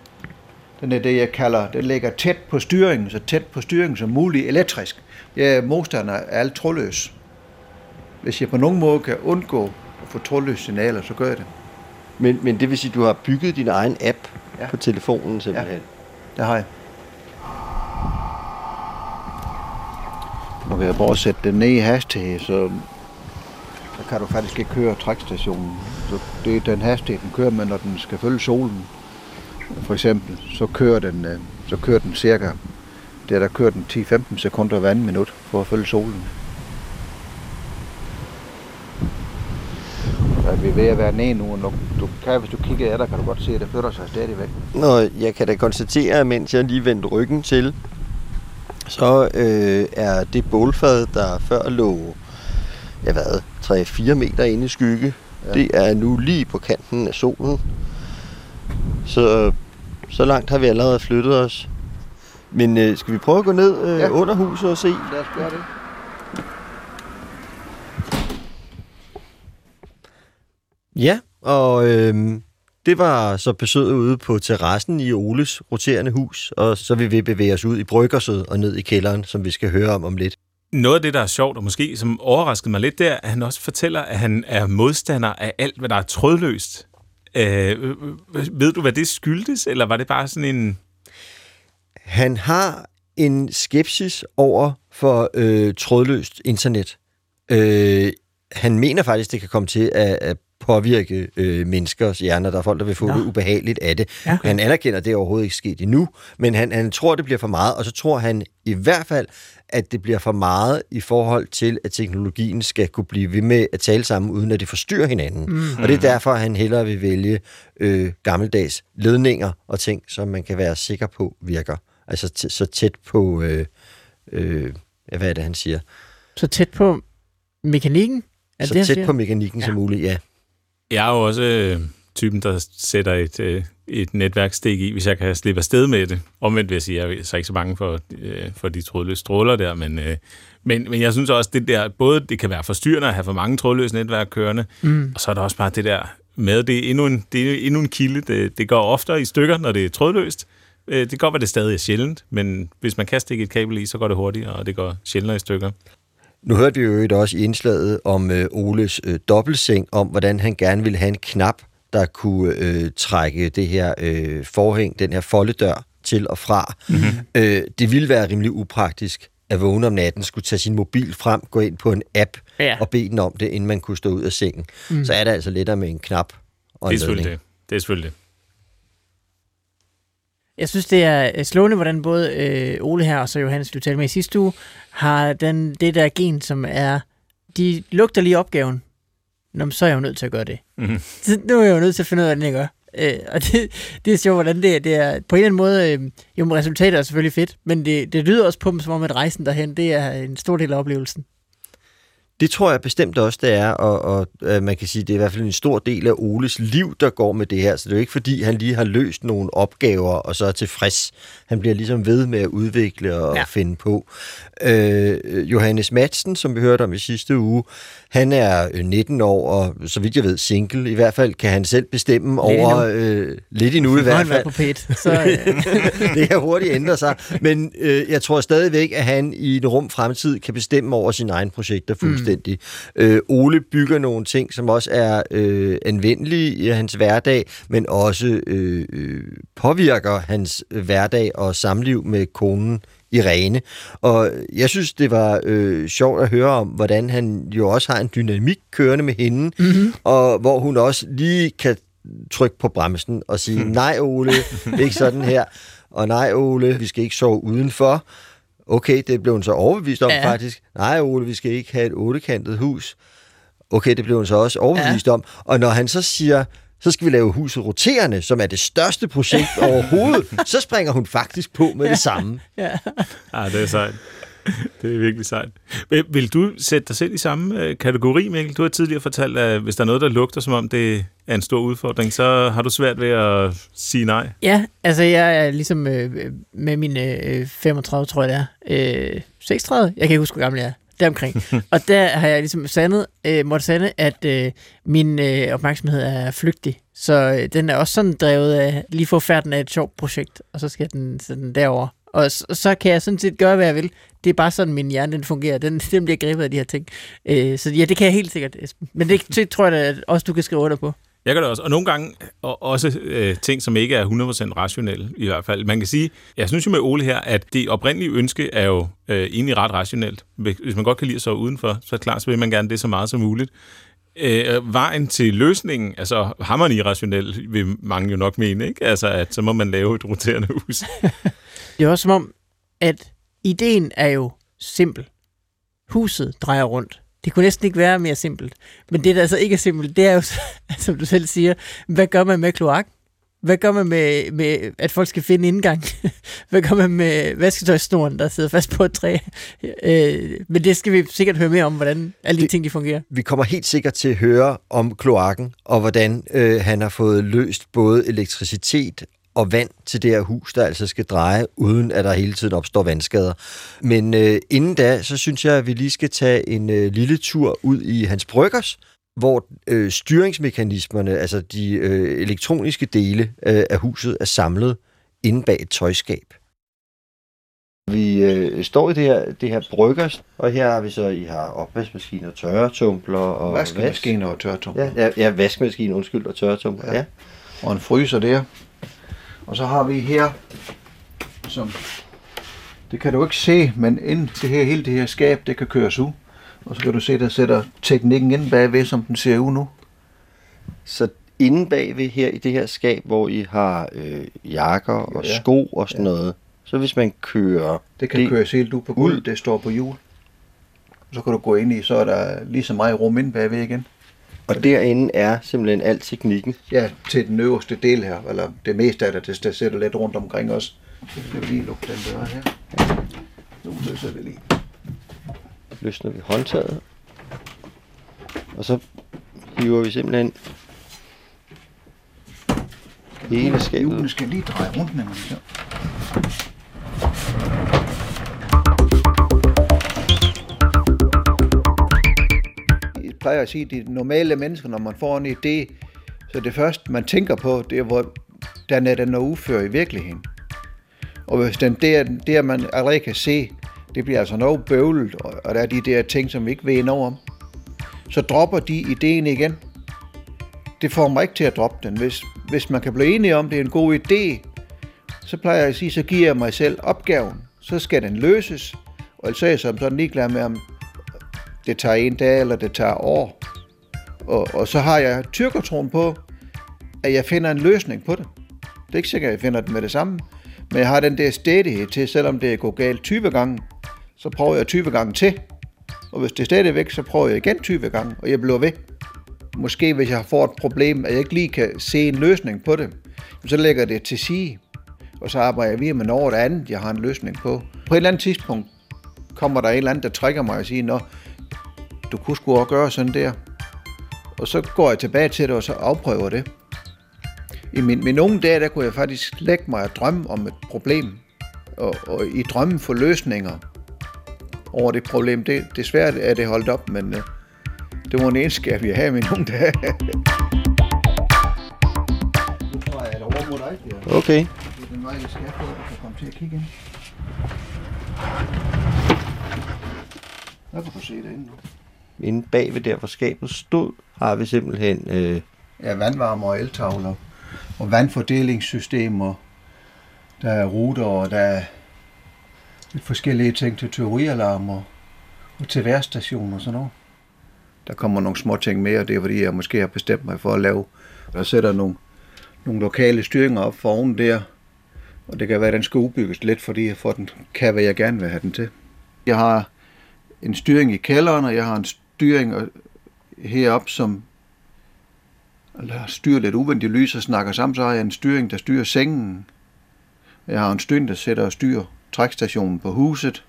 den er det, jeg kalder, den ligger tæt på styringen, så tæt på styringen som muligt elektrisk. Jeg er modstander af alt trådløs. Hvis jeg på nogen måde kan undgå at få trådløse signaler, så gør jeg det. Men, men det vil sige, at du har bygget din egen app ja. Ja. på telefonen simpelthen. Det har jeg. Og ved at prøve at sætte den ned i hastighed, så, så kan du faktisk ikke køre trækstationen. Så det er den hastighed, den kører med, når den skal følge solen. For eksempel, så kører den, øh, så kører den cirka, det er der kører den 10-15 sekunder hver anden minut for at følge solen. Så er vi ved at være ned nu, og når du kan, hvis du kigger af der, kan du godt se, at det flytter sig stadigvæk. Nå, jeg kan da konstatere, at mens jeg lige vendte ryggen til, så øh, er det bålfad, der før lå, ja hvad, 3-4 meter inde i skygge, ja. Det er nu lige på kanten af solen. Så, så langt har vi allerede flyttet os. Men øh, skal vi prøve at gå ned øh. Ja. under huset og se? Lad os gøre det. Ja, og øh, det var så besøget ude på terrassen i Oles roterende hus, og så vil vi bevæge os ud i bryggerset og ned i kælderen, som vi skal høre om om lidt. Noget af det, der er sjovt, og måske som overraskede mig lidt, det er, at han også fortæller, at han er modstander af alt, hvad der er trådløst. Øh, ved du, hvad det skyldtes, eller var det bare sådan en... Han har en skepsis over for øh, trådløst internet. Øh, han mener faktisk, det kan komme til at, at påvirke øh, menneskers hjerner. Der er folk, der vil få Nå. det ubehageligt af det. Ja. Han anerkender, at det er overhovedet ikke sket endnu, men han, han tror, det bliver for meget, og så tror han i hvert fald, at det bliver for meget i forhold til, at teknologien skal kunne blive ved med at tale sammen, uden at det forstyrrer hinanden. Mm. Og det er derfor, han hellere vil vælge øh, gammeldags ledninger og ting, som man kan være sikker på virker. Altså t- så tæt på, øh, øh, hvad er det, han siger? Så tæt på mekanikken? Er så det, tæt siger? på mekanikken ja. som muligt, ja. Jeg er jo også øh, typen, der sætter et, øh, et netværkstik i, hvis jeg kan slippe afsted med det. Omvendt vil jeg sige, jeg er så ikke så bange for, øh, for de trådløse stråler der, men, øh, men, men jeg synes også, det der, både det kan være forstyrrende at have for mange trådløse netværk kørende, mm. og så er der også bare det der med, det er endnu en, det er endnu en kilde. Det, det går oftere i stykker, når det er trådløst. Det kan godt være, det stadig er sjældent, men hvis man kan stikke et kabel i, så går det hurtigere, og det går sjældnere i stykker. Nu hørte vi jo også i indslaget om øh, Oles øh, dobbeltseng, om hvordan han gerne ville have en knap, der kunne øh, trække det her øh, forhæng, den her foldedør til og fra. Mm-hmm. Øh, det ville være rimelig upraktisk at vågne om natten, skulle tage sin mobil frem, gå ind på en app Ja. og bede den om det, inden man kunne stå ud af sengen. Mm. Så er det altså lettere med en knap og Det er selvfølgelig det. Det er selvfølgelig det. Jeg synes, det er øh, slående, hvordan både øh, Ole her og så Johannes, du talte med i sidste uge, har den, det der gen, som er, de lugter lige opgaven. Nå, så er jeg jo nødt til at gøre det. Mhm. Så nu er jeg jo nødt til at finde ud af, hvordan jeg gør. Øh, og det, det er sjovt, hvordan det, det er. På en eller anden måde, øh, jo, resultatet er selvfølgelig fedt, men det, det lyder også på dem, som om, at rejsen derhen, det er en stor del af oplevelsen. Det tror jeg bestemt også, det er, og, og øh, man kan sige, det er i hvert fald en stor del af Oles liv, der går med det her. Så det er jo ikke, fordi han lige har løst nogle opgaver, og så er tilfreds. Han bliver ligesom ved med at udvikle og Ja. finde på. Øh, Johannes Madsen, som vi hørte om i sidste uge, han er øh, 19 år, og så vidt jeg ved, single. I hvert fald kan han selv bestemme Lidt over... Øh, lidt endnu i hvert fald på pæt, så øh, det kan hurtigt ændre sig. Men øh, jeg tror stadigvæk, at han i en rum fremtid kan bestemme over sine egne projekter fuldstændig. Mm. Øh, Ole bygger nogle ting, som også er øh, anvendelige i hans hverdag, men også øh, øh, påvirker hans hverdag og samliv med konen Irene. Og jeg synes, det var øh, sjovt at høre om, hvordan han jo også har en dynamik kørende med hende, mm-hmm. og hvor hun også lige kan trykke på bremsen og sige, nej Ole, ikke sådan her, og nej Ole, vi skal ikke sove udenfor. Okay, det blev hun så overbevist om Ja. ja. faktisk. Nej Ole, vi skal ikke have et ottekantet hus. Okay, det blev hun så også overbevist ja. om. Og når han så siger, så skal vi lave huset roterende, som er det største projekt overhovedet. Så springer hun faktisk på med det samme. Ja. Ah, det er sejt. Det er virkelig sejt. Vil, du sætte dig selv i samme øh, kategori, Mikkel? Du har tidligere fortalt, at hvis der er noget, der lugter, som om det er en stor udfordring, så har du svært ved at sige nej. Ja, altså jeg er ligesom øh, med mine øh, 35, tror jeg det er, øh, 36, jeg kan ikke huske, hvor gammel jeg er, deromkring. og der har jeg ligesom sandet, øh, måtte sande, at øh, min øh, opmærksomhed er flygtig. Så øh, den er også sådan drevet af lige få færden af et sjovt projekt, og så skal den, så den derover. Og så, så kan jeg sådan set gøre, hvad jeg vil. Det er bare sådan, min hjerne den fungerer. Den, den bliver grebet af de her ting. Øh, så ja, det kan jeg helt sikkert, Esben. Men det, det tror jeg da, at også du kan skrive under på. Jeg gør det også. Og nogle gange og også øh, ting, som ikke er 100% rationelle i hvert fald. Man kan sige, jeg synes jo med Ole her, at det oprindelige ønske er jo øh, egentlig ret rationelt. Hvis man godt kan lide at sove udenfor, så er det klart, så vil man gerne det så meget som muligt. Øh, øh, vejen til løsningen, altså har man irrationel, vil mange jo nok mene, ikke? Altså, at så må man lave et roterende hus. Det er også som om, at ideen er jo simpel. Huset drejer rundt. Det kunne næsten ikke være mere simpelt. Men det, der altså ikke er simpelt, det er jo, som du selv siger, hvad gør man med kloak? Hvad gør man med, med, at folk skal finde indgang? Hvad gør man med vasketøjsnoren, der sidder fast på et træ? Øh, men det skal vi sikkert høre mere om, hvordan alle de Det- ting de fungerer. Vi kommer helt sikkert til at høre om kloakken, og hvordan øh, han har fået løst både elektricitet og vand til det her hus, der altså skal dreje, uden at der hele tiden opstår vandskader. Men øh, inden da, så synes jeg, at vi lige skal tage en øh, lille tur ud i hans bryggers, hvor øh, styringsmekanismerne, altså de øh, elektroniske dele øh, af huset, er samlet inde bag et tøjskab. Vi øh, står i det her, det her bryggers, og her har vi så, I har opvaskemaskiner, tørretumbler og Vaskemaskiner og tørretumler. Ja, ja, ja vaskemaskine, undskyld, og tørretumbler. Ja. Ja. ja. og en fryser der. Og så har vi her, som det kan du ikke se, men ind det her, hele det her skab, det kan køres ud. Og så kan du se, der sætter teknikken ind bagved, som den ser ud nu. Så inde bagved her i det her skab, hvor I har øh, jakker og Ja. sko og sådan Ja. noget, så hvis man kører... Det kan det, køres helt ud på gulvet, det står på hjul. Så kan du gå ind i, så er der lige så meget rum ind bagved igen. Og derinde er simpelthen al teknikken. Ja, til den øverste del her, eller det meste af det, det, det sætter lidt rundt omkring os. Så skal vi lige lukke den dør her. Nu løser vi lige. Løsner vi håndtaget. Og så hiver vi simpelthen hele skabet. Hjulene skal lige dreje rundt, med Så. Jeg plejer at sige, at de normale mennesker, når man får en idé, så det første, man tænker på, det er, hvor den er den er udført i virkeligheden. Og hvis den der, der man allerede kan se, det bliver altså noget bøvlet, og der er de der ting, som vi ikke ved noget om, så dropper de ideen igen. Det får mig ikke til at droppe den. Hvis, hvis man kan blive enige om, det er en god idé, så plejer jeg at sige, så giver jeg mig selv opgaven. Så skal den løses, og så er jeg som sådan ligeglad med, om det tager en dag, eller det tager år. Og, og så har jeg tyrkertroen på, at jeg finder en løsning på det. Det er ikke sikkert, at jeg finder den med det samme, men jeg har den der stædighed til, selvom det går galt 20 gange, så prøver jeg 20 gange til. Og hvis det er stadigvæk, så prøver jeg igen 20 gange, og jeg bliver ved. Måske hvis jeg får et problem, at jeg ikke lige kan se en løsning på det, så lægger jeg det til side. og så arbejder jeg videre med noget andet, jeg har en løsning på. På et eller andet tidspunkt kommer der en eller anden, der trækker mig og siger, Nå, du kunne sgu også gøre sådan der. Og så går jeg tilbage til det, og så afprøver det. I min, min unge dage, der kunne jeg faktisk lægge mig og drømme om et problem. Og, og i drømmen for løsninger over det problem. Det, desværre er det holdt op, men uh, det var en egenskab, jeg havde i mine unge dage. at. Okay. Det er den vej, jeg skal på, at kan komme til at kigge ind. Der kan du se det inde nu. Inde bagved der, hvor skabet stod, har vi simpelthen... Øh, Ja, vandvarmer og eltavler. Og vandfordelingssystemer. Der er ruter, og der er lidt forskellige ting til teorialarmer og til værstationer og sådan noget. Der kommer nogle små ting mere, og det er fordi, jeg måske har bestemt mig for at lave. Jeg sætter nogle, nogle lokale styringer op for oven der, og det kan være, at den skal udbygges lidt, fordi jeg får den, kan, hvad jeg gerne vil have den til. Jeg har en styring i kælderen, og jeg har en styring øh, heroppe, som eller styrer lidt uvendigt lys og snakker sammen, så har jeg en styring, der styrer sengen. Jeg har en styring, der sætter og styrer trækstationen på huset.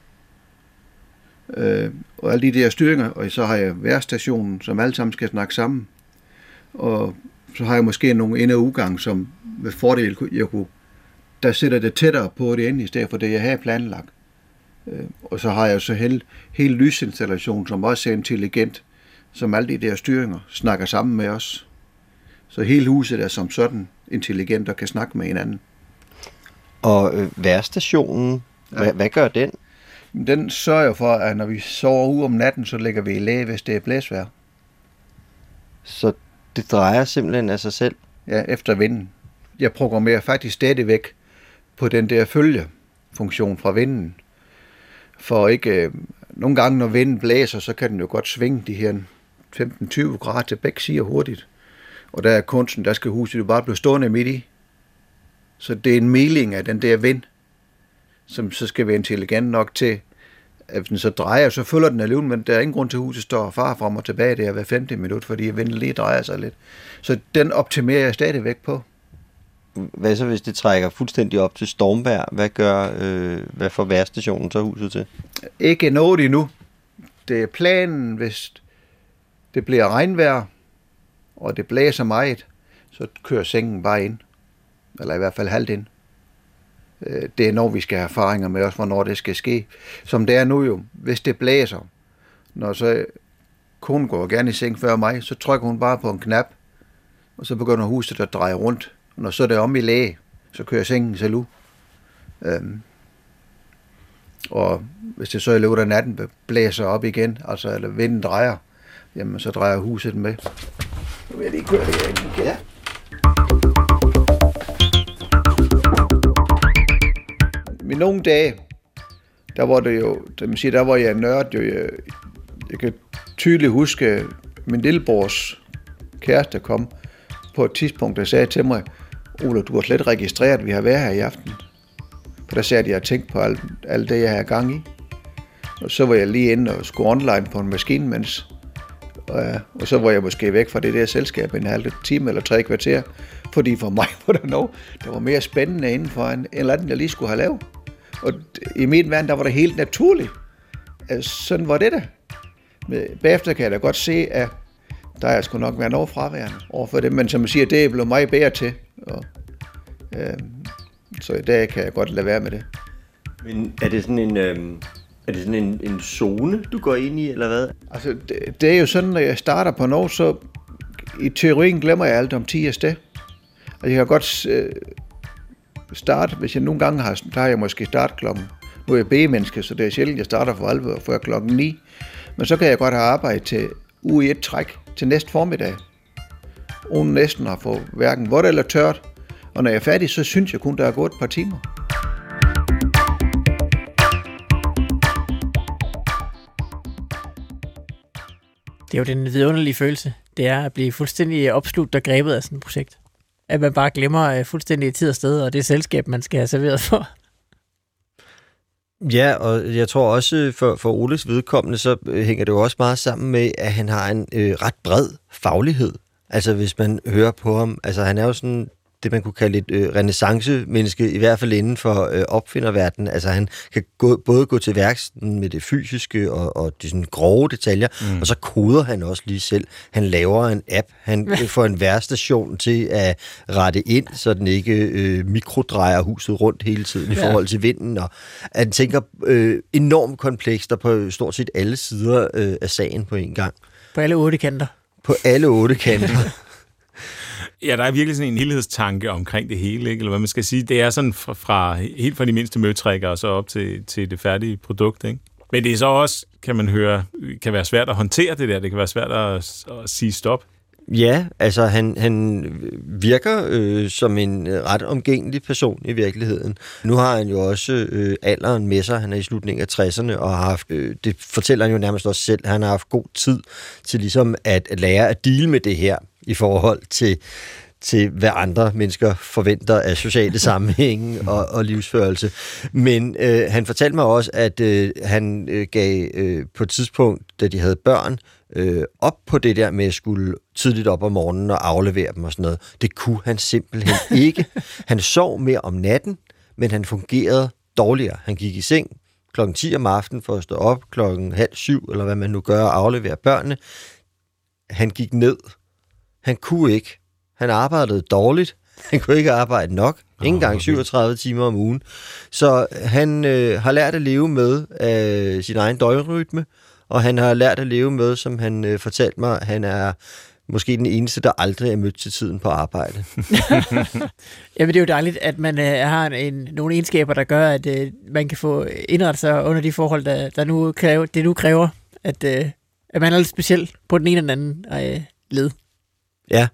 Øh, og alle de der styringer, og så har jeg værstationen, som alle sammen skal snakke sammen. Og så har jeg måske nogle ind- og udgang, som med fordel jeg kunne, der sætter det tættere på det ind, i stedet for det, jeg har planlagt. Øh, og så har jeg så hele, hele lysinstallationen, som også er intelligent, som alle de der styringer snakker sammen med os. Så hele huset er som sådan intelligent og kan snakke med hinanden. Og øh, værstationen, ja. hvad, hvad gør den? Den sørger for, at når vi sover ude om natten, så lægger vi i læge, hvis det er blæsvær. Så det drejer simpelthen af sig selv? Ja, efter vinden. Jeg programmerer faktisk stadigvæk på den der følgefunktion fra vinden. For ikke... Øh, nogle gange, når vinden blæser, så kan den jo godt svinge de her 15-20 grader til begge sider hurtigt. Og der er kunsten, der skal huset jo bare blive stående midt i. Så det er en meling af den der vind, som så skal være intelligent nok til, at den så drejer, så følger den alligevel, men der er ingen grund til, at huset står far frem og tilbage der hver 15 minut, fordi vinden lige drejer sig lidt. Så den optimerer jeg stadigvæk på. Hvad så, hvis det trækker fuldstændig op til stormvær? Hvad gør, øh, hvad får værstationen så huset til? Ikke noget endnu. Det er planen, hvis det bliver regnvejr, og det blæser meget, så kører sengen bare ind. Eller i hvert fald halvt ind. Øh, det er når vi skal have erfaringer med os, hvornår det skal ske. Som det er nu jo, hvis det blæser, når så konen går gerne i seng før mig, så trykker hun bare på en knap, og så begynder huset at dreje rundt. Og når så er det om i læge, så kører sengen selv ud. Øhm, og hvis det så i løbet af natten blæser op igen, altså eller vinden drejer, jamen så drejer huset med. Nu vil jeg lige køre det her ind igen. I nogle dage, der var det jo, der, man siger, der var jeg nørd jo. Jeg, jeg kan tydeligt huske, min lillebrors kæreste kom på et tidspunkt, der sagde til mig, Ola, du har slet registreret, at vi har været her i aften. For der sagde at jeg har tænkt på alt, alt det, jeg har gang i. Og så var jeg lige inde og skulle online på en maskine, mens og, øh, og så var jeg måske væk fra det der selskab en halv time eller tre kvarter, fordi for mig var der noget, der var mere spændende inden for en, en eller anden, jeg lige skulle have lavet. Og i min verden, der var det helt naturligt. Altså, sådan var det da. Men bagefter kan jeg da godt se, at der er sgu nok været noget fraværende overfor det, men som man siger, det er blevet mig bedre til. Og, øh, så i dag kan jeg godt lade være med det. Men er det sådan en... Øh er det sådan en, en zone, du går ind i, eller hvad? Altså, det, det er jo sådan, når jeg starter på noget, så i teorien glemmer jeg alt om 10 sted. Og jeg kan godt øh, starte, hvis jeg nogle gange har, der har jeg måske start klokken, nu er jeg B-menneske, så det er sjældent, jeg starter for alvor før klokken 9. Men så kan jeg godt have arbejde til uge i et træk til næste formiddag. Uden næsten har fået hverken vådt eller tørt. Og når jeg er færdig, så synes jeg kun, der er gået et par timer. Det er jo den vidunderlige følelse, det er at blive fuldstændig opslugt og grebet af sådan et projekt. At man bare glemmer øh, fuldstændig tid og sted, og det selskab, man skal have serveret for. Ja, og jeg tror også for, for Oles vedkommende, så øh, hænger det jo også meget sammen med, at han har en øh, ret bred faglighed. Altså hvis man hører på ham, altså han er jo sådan det, man kunne kalde et øh, renaissance-menneske, i hvert fald inden for øh, opfinderverdenen. Altså han kan gå, både gå til værks med det fysiske og, og de sådan grove detaljer, mm. og så koder han også lige selv. Han laver en app, han får en værstation til at rette ind, så den ikke øh, mikrodrejer huset rundt hele tiden i forhold til vinden, og han tænker øh, enormt komplekst og på stort set alle sider øh, af sagen på en gang. På alle otte kanter. På alle otte kanter. Ja, der er virkelig sådan en helhedstanke omkring det hele, ikke? eller hvad man skal sige. Det er sådan fra, fra helt fra de mindste møtrikker og så op til, til det færdige produkt. Ikke? Men det er så også, kan man høre, kan være svært at håndtere det der. Det kan være svært at, at sige stop. Ja, altså han, han virker øh, som en ret omgængelig person i virkeligheden. Nu har han jo også øh, alderen med sig. Han er i slutningen af 60'erne og har haft, øh, det fortæller han jo nærmest også selv, han har haft god tid til ligesom at lære at dele med det her i forhold til, til hvad andre mennesker forventer af sociale sammenhænge og, og livsførelse. Men øh, han fortalte mig også, at øh, han øh, gav øh, på et tidspunkt, da de havde børn, øh, op på det der med at skulle tidligt op om morgenen og aflevere dem og sådan noget. Det kunne han simpelthen ikke. Han sov mere om natten, men han fungerede dårligere. Han gik i seng klokken 10 om aftenen for at stå op klokken halv syv, eller hvad man nu gør, og aflevere børnene. Han gik ned. Han kunne ikke. Han arbejdede dårligt. Han kunne ikke arbejde nok. Ingen gang 37 timer om ugen. Så han øh, har lært at leve med øh, sin egen døgnrytme, og han har lært at leve med, som han øh, fortalte mig, han er måske den eneste, der aldrig er mødt til tiden på arbejde. Jamen, det er jo dejligt, at man øh, har en, nogle egenskaber, der gør, at øh, man kan få indrettet sig under de forhold, der, der nu kræver, det nu kræver, at, øh, at man er lidt speciel på den ene eller anden øh, led. Ja,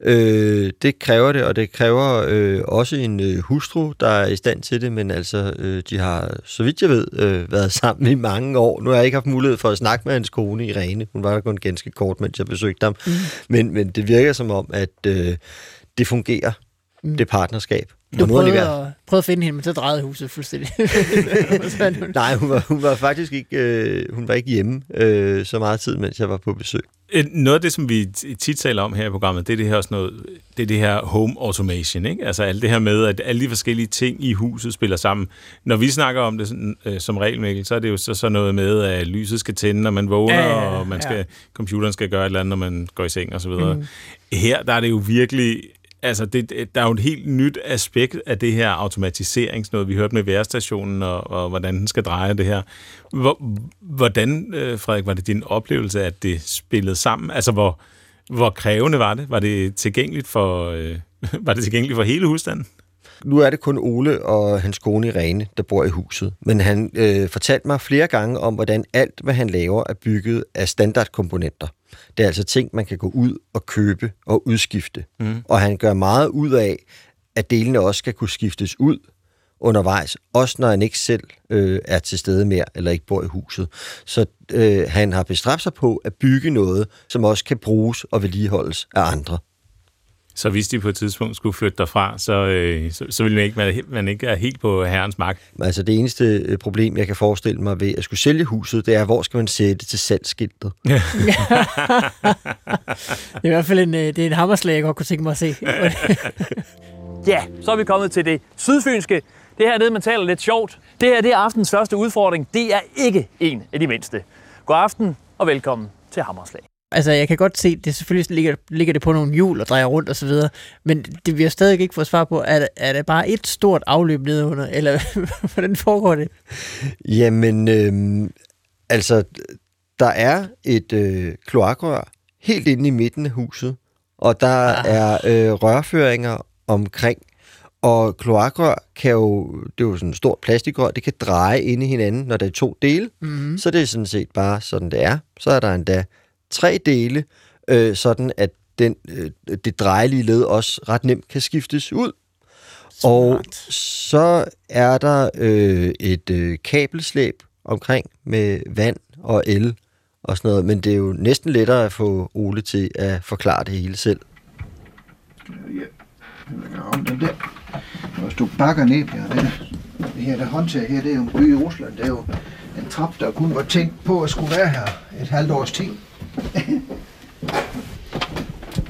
øh, det kræver det, og det kræver øh, også en øh, hustru, der er i stand til det, men altså, øh, de har, så vidt jeg ved, øh, været sammen i mange år. Nu har jeg ikke haft mulighed for at snakke med hans kone, Irene. Hun var der kun ganske kort, mens jeg besøgte ham. Mm. Men, men det virker som om, at øh, det fungerer, mm. det partnerskab. Du prøvede, at, prøvede at finde hende, men så drejede huset fuldstændig. Nej, hun var, hun var faktisk ikke, øh, hun var ikke hjemme øh, så meget tid, mens jeg var på besøg. Øh, Noget af det, som vi tit taler om her i programmet, det er det her, sådan noget, det, er det her home automation. Ikke? Altså alt det her med, at alle de forskellige ting i huset spiller sammen. Når vi snakker om det sådan, øh, som regel, Mikkel, så er det jo så sådan noget med, at lyset skal tænde, når man vågner, Ja, ja, ja, og man skal, ja. computeren skal gøre et eller andet, når man går i seng videre. Mm. Her der er det jo virkelig... Altså, det, der er jo et helt nyt aspekt af det her automatiseringsnået. Vi hørte med værstationen, og, og hvordan den skal dreje det her. Hvor, hvordan, øh, Frederik, var det din oplevelse, at det spillede sammen? Altså, hvor, hvor krævende var det? Var det tilgængeligt for, øh, var det tilgængeligt for hele husstanden? Nu er det kun Ole og hans kone Irene, der bor i huset. Men han øh, fortalte mig flere gange om, hvordan alt, hvad han laver, er bygget af standardkomponenter. Det er altså ting, man kan gå ud og købe og udskifte. Mm. Og han gør meget ud af, at delene også skal kunne skiftes ud undervejs, også når han ikke selv øh, er til stede mere, eller ikke bor i huset. Så øh, han har bestræbt sig på at bygge noget, som også kan bruges og vedligeholdes af andre. Så hvis de på et tidspunkt skulle flytte derfra, så, øh, så, så ville man ikke, være, man ikke er helt på herrens magt. Altså det eneste øh, problem, jeg kan forestille mig ved at skulle sælge huset, det er, hvor skal man sætte til salgsskiltet? det er i hvert fald en, øh, det er en hammerslag, jeg godt kunne tænke mig at se. Ja, så er vi kommet til det sydfynske. Det her, det man taler lidt sjovt. Det her, det er aftens første udfordring. Det er ikke en af de mindste. God aften og velkommen til Hammerslag. Altså, jeg kan godt se, det selvfølgelig ligger, ligger det på nogle hjul og drejer rundt og så videre, men det vi har stadig ikke fået svar på, er, det- er det bare et stort afløb nedenunder, eller hvordan foregår det? Jamen, øh, altså, der er et øh, kloakrør helt inde i midten af huset, og der ah. er øh, rørføringer omkring, og kloakrør kan jo, det er jo sådan et stort plastikrør, det kan dreje ind i hinanden, når der er to dele, mm. så det er sådan set bare sådan, det er. Så er der endda tre dele, øh, sådan at den, øh, det drejelige led også ret nemt kan skiftes ud. Og så er der øh, et øh, kabelslæb omkring med vand og el og sådan noget, men det er jo næsten lettere at få Ole til at forklare det hele selv. om den der. Hvis du bakker ned, ja, det, det her der håndtag her, det er jo en by i Rusland. Det er jo en trap, der kun var tænkt på at skulle være her et halvt års tid.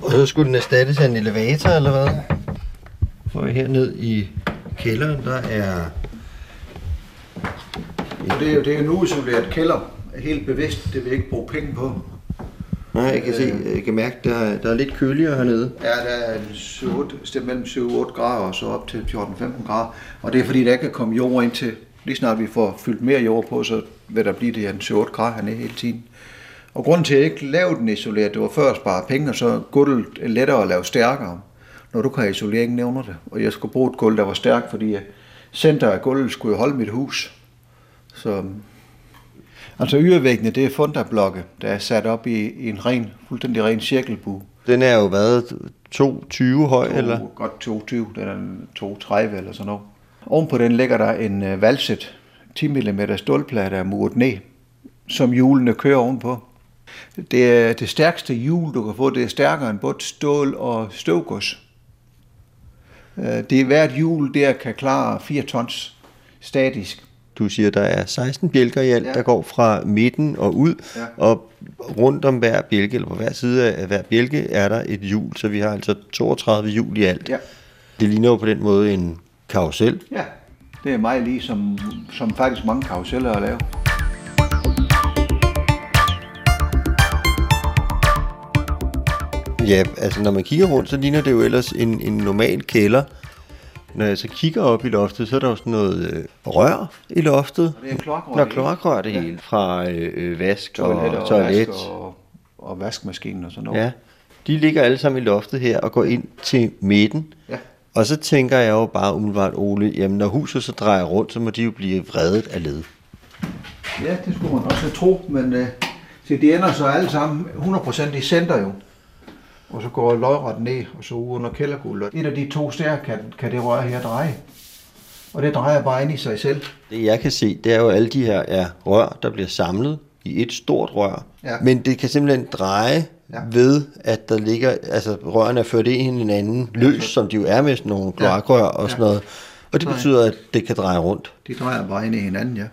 Og så skulle den erstattes af en elevator, eller hvad? For her ned i kælderen, der er... Det er jo det er en uisoleret kælder. Helt bevidst, det vil jeg ikke bruge penge på. Nej, jeg kan se, jeg kan mærke, der, er- der er lidt køligere hernede. Ja, der er en 7, 8, sted mellem 7 og 8 grader, og så op til 14-15 grader. Og det er fordi, der ikke kan komme jord ind til. Lige snart vi får fyldt mere jord på, så vil der blive det her 7-8 grader hernede hele tiden. Og grunden til, at jeg ikke lavede den isoleret, det var før at spare penge, og så gulvet er lettere at lave stærkere. Når du kan have isolering, nævner det. Og jeg skulle bruge et gulv, der var stærkt, fordi øh, center af gulvet skulle jo holde mit hus. Så, altså ydervæggene, det er fundablokke, der er sat op i, i en ren, fuldstændig ren cirkelbue. Den er jo været 2,20 høj, To, eller? Godt 22, den er en 230 eller sådan noget. Oven på den ligger der en uh, valset 10 mm stålplade, der er muret ned, som hjulene kører ovenpå. Det er det stærkeste hjul, du kan få. Det er stærkere end både stål og støvgods. Øh, Det er hvert hjul, der kan klare 4 tons statisk. du siger, der er 16 bjælker i alt, Ja. ja. der går fra midten og ud, Ja. og rundt om hver bjælke, eller på hver side af hver bjælke, er der et hjul, så vi har altså 32 hjul i alt. Ja. Det ligner jo på den måde en karusel. Ja, det er meget lige som, som faktisk mange karuseller at lave. Ja, altså når man kigger rundt, så ligner det jo ellers en, en normal kælder. Når jeg så kigger op i loftet, så er der jo sådan noget øh, rør i loftet. Det er kloakrør. Nå, det kloakrør det hele. Fra øh, øh, vask Toilet og og, toilet. Vask og, og vaskemaskinen og sådan noget. Ja, de ligger alle sammen i loftet her og går ind til midten. Ja. Og så tænker jeg jo bare umiddelbart, Ole, jamen når huset så drejer rundt, så må de jo blive vredet af led. Ja, det skulle man også tro, men øh, se, de ender så alle sammen 100% i center jo. Og så går løgret ned, og så ud under kældergulvet. Et af de to steder kan, kan det røre her dreje. Og det drejer bare ind i sig selv. Det jeg kan se, det er jo, alle de her er rør, der bliver samlet i et stort rør. Ja. Men det kan simpelthen dreje Ja. ja. ved, at der ligger, altså rørene er ført ind i hinanden løs, som de jo er med sådan nogle kloakrør og sådan noget. Og det Nej. betyder, at det kan dreje rundt. De drejer bare ind i hinanden, ja.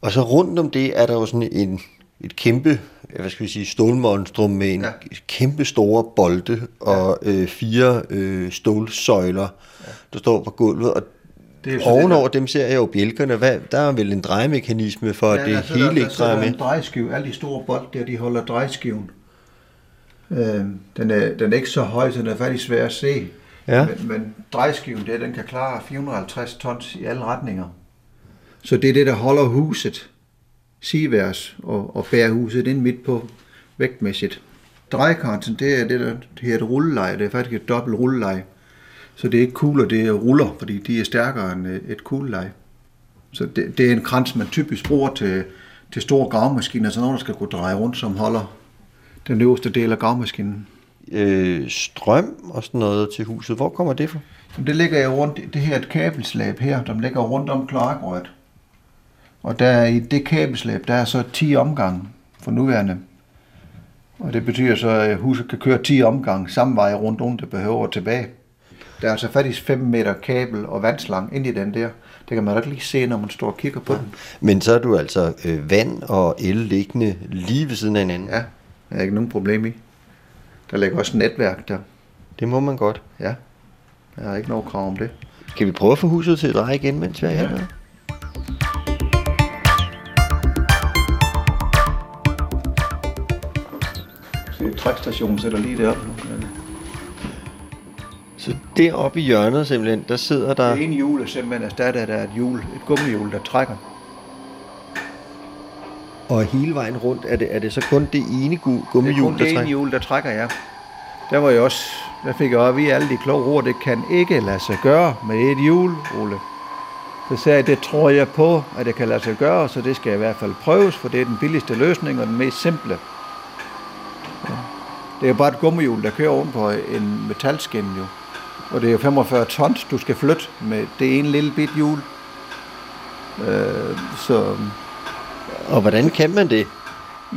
Og så rundt om det er der jo sådan en, et kæmpe, hvad skal vi sige, stålmonstrum med en Ja. ja. kæmpe store bolde og øh, fire øh, stålsøjler, ja. der står på gulvet. Og Det er ovenover det, dem ser jeg jo bjælkerne. Hvad, der er vel en drejemekanisme for, at Ja, det der hele ikke der sidder drejer med. en drejeskive. Alle de store bold der, de holder drejeskiven. Øh, den, er, den er ikke så høj, så den er faktisk svær at se. Ja. Men, men drejeskiven der, den kan klare 450 tons i alle retninger. Så det er det, der holder huset sigeværs og, og bærer huset ind midt på vægtmæssigt. Drejekanten, det er det, der hedder et rulleleje. Det er faktisk et dobbelt rulleleje. Så det er ikke kugler, det er ruller, fordi de er stærkere end et- et kugleleje. Så det, det er en krans, man typisk bruger til, til store gravmaskiner, så nogen, der skal kunne dreje rundt, som holder den øverste del af gravmaskinen. Øh, strøm og sådan noget til huset. Hvor kommer det fra? Jamen, det ligger jo rundt, det her er et kabelslæb her, der ligger rundt om kloakrøret. Og der er i det kabelslæb, der er så 10 omgange for nuværende. Og det betyder så, at huset kan køre 10 omgange samme vej rundt, uden det behøver tilbage. Der er altså faktisk 5 meter kabel og vandslang ind i den der. Det kan man da ikke lige se, når man står og kigger på den. Men så er du altså øh, vand og el liggende lige ved siden af hinanden. Ja, der er ikke nogen problem i. Der ligger også netværk der. Det må man godt. Ja, der er ikke noget krav om det. Kan vi prøve at få huset til at dreje igen, mens vi er Ja. Trækstationen sætter lige deroppe. Så deroppe i hjørnet simpelthen, der sidder der... Det ene hjul er simpelthen erstattet af et hjul, et gummihjul, der trækker. Og hele vejen rundt, er det, er det så kun det ene gu- Det er gummihjul, kun det der ene trækker? hjul, der trækker, ja. Der var jeg også, der fik jeg op i alle de kloge ord, det kan ikke lade sig gøre med et hjul, Ole. Så sagde jeg, det tror jeg på, at det kan lade sig gøre, så det skal i hvert fald prøves, for det er den billigste løsning og den mest simple. Det er bare et gummihjul, der kører oven på en metalskinne jo. Og det er jo 45 tons, du skal flytte med det ene lille bit hjul. Øh, så Og hvordan kan man det?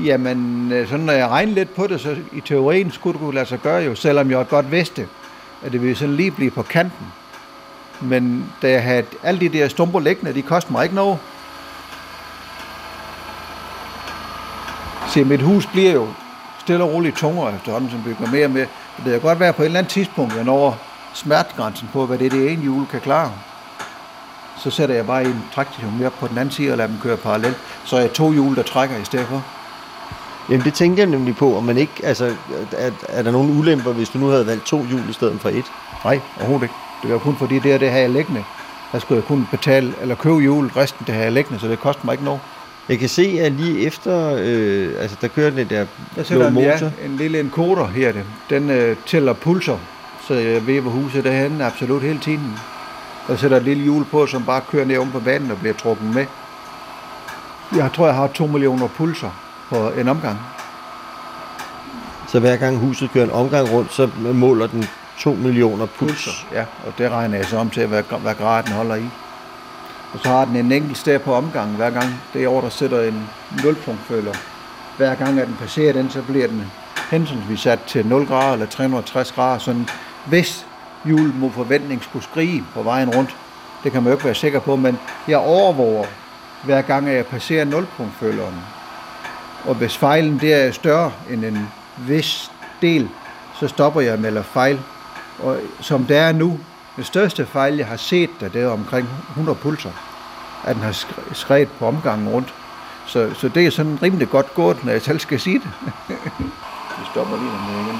Jamen, øh, sådan når jeg regner lidt på det, så i teorien skulle det kunne lade sig gøre jo, selvom jeg godt vidste, at det ville sådan lige blive på kanten. Men da jeg havde alle de der stumper liggende, de kostede mig ikke noget. Se, mit hus bliver jo stille og roligt tungere efterhånden, som bygger mere mere. Og det kan godt være på et eller andet tidspunkt, jeg når smertegrænsen på, hvad det, det ene hjul kan klare. Så sætter jeg bare en trækstation mere på den anden side og lader dem køre parallelt. Så er jeg to hjul, der trækker i stedet for. Jamen det tænkte jeg nemlig på, om man ikke, altså, er, er der nogle ulemper, hvis du nu havde valgt to hjul i stedet for et? Nej, overhovedet ikke. Det var kun fordi det er det her jeg liggende. Der skulle jeg kun betale eller købe hjul, resten det her jeg liggende, så det koster mig ikke noget. Jeg kan se, at lige efter, øh, altså der kører den der Der blå motor. ja, en lille encoder her. Det. Den øh, tæller pulser, så jeg ved, hvor huset er henne absolut hele tiden. Der sætter et lille hjul på, som bare kører ned om på banen og bliver trukket med. Jeg tror, jeg har 2 millioner pulser på en omgang. Så hver gang huset kører en omgang rundt, så måler den 2 millioner puls. Ja, og det regner jeg så om til, hvad, hvad grad den holder i. Og så har den en enkelt sted på omgangen hver gang. Det er over, der sætter en nulpunktføler. Hver gang, at den passerer den, så bliver den hensynsvis sat til 0 grader eller 360 grader. Sådan, hvis hjulet mod forventning skulle skrige på vejen rundt, det kan man jo ikke være sikker på, men jeg overvåger hver gang jeg passerer nulpunktføleren. Og hvis fejlen der er større end en vis del, så stopper jeg med at fejl. Og som det er nu, den største fejl, jeg har set, der det er omkring 100 pulser, at den har sk- skrevet på omgangen rundt. Så, så det er sådan rimelig godt gået, når jeg selv skal sige det. Vi stopper lige dernede igen.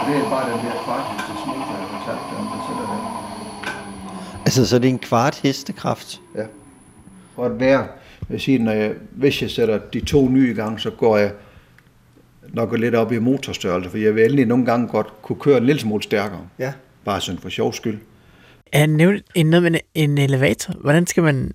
Og det er bare den der kvarthestes motor, jeg fortalte dig om, der sætter der. Altså, så er det en kvart hestekraft. Ja. For at være, vil sige, når jeg, hvis jeg sætter de to nye i gang, så går jeg nok lidt op i motorstørrelse, for jeg vil endelig nogle gange godt kunne køre en lille smule stærkere. Ja. Bare sådan for sjov skyld. Han nævnte en, noget med en, en elevator. Hvordan skal man...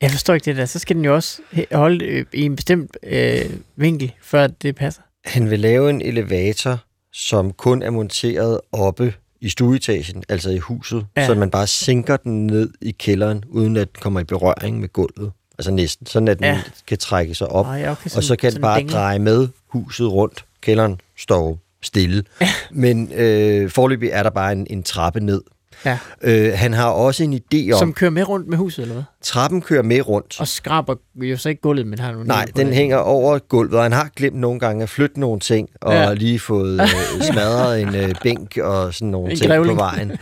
Jeg forstår ikke det der. Så skal den jo også holde i en bestemt øh, vinkel, før det passer. Han vil lave en elevator, som kun er monteret oppe i stueetagen, altså i huset, ja. så man bare sænker den ned i kælderen, uden at den kommer i berøring med gulvet. Altså næsten, sådan at den Ja. ja. kan trække sig op, ja, okay, og så kan den bare dingle. dreje med huset rundt. Kælderen står stille. Men øh, forløbig er der bare en, en trappe ned. Ja. Øh, han har også en idé om, Som kører med rundt med huset, eller hvad? trappen kører med rundt. Og skraber jo så ikke gulvet, men har nogle Nej, den det. hænger over gulvet, og han har glemt nogle gange at flytte nogle ting, og Ja. ja. lige fået øh, smadret en øh, bænk og sådan nogle En ting grævling. på vejen.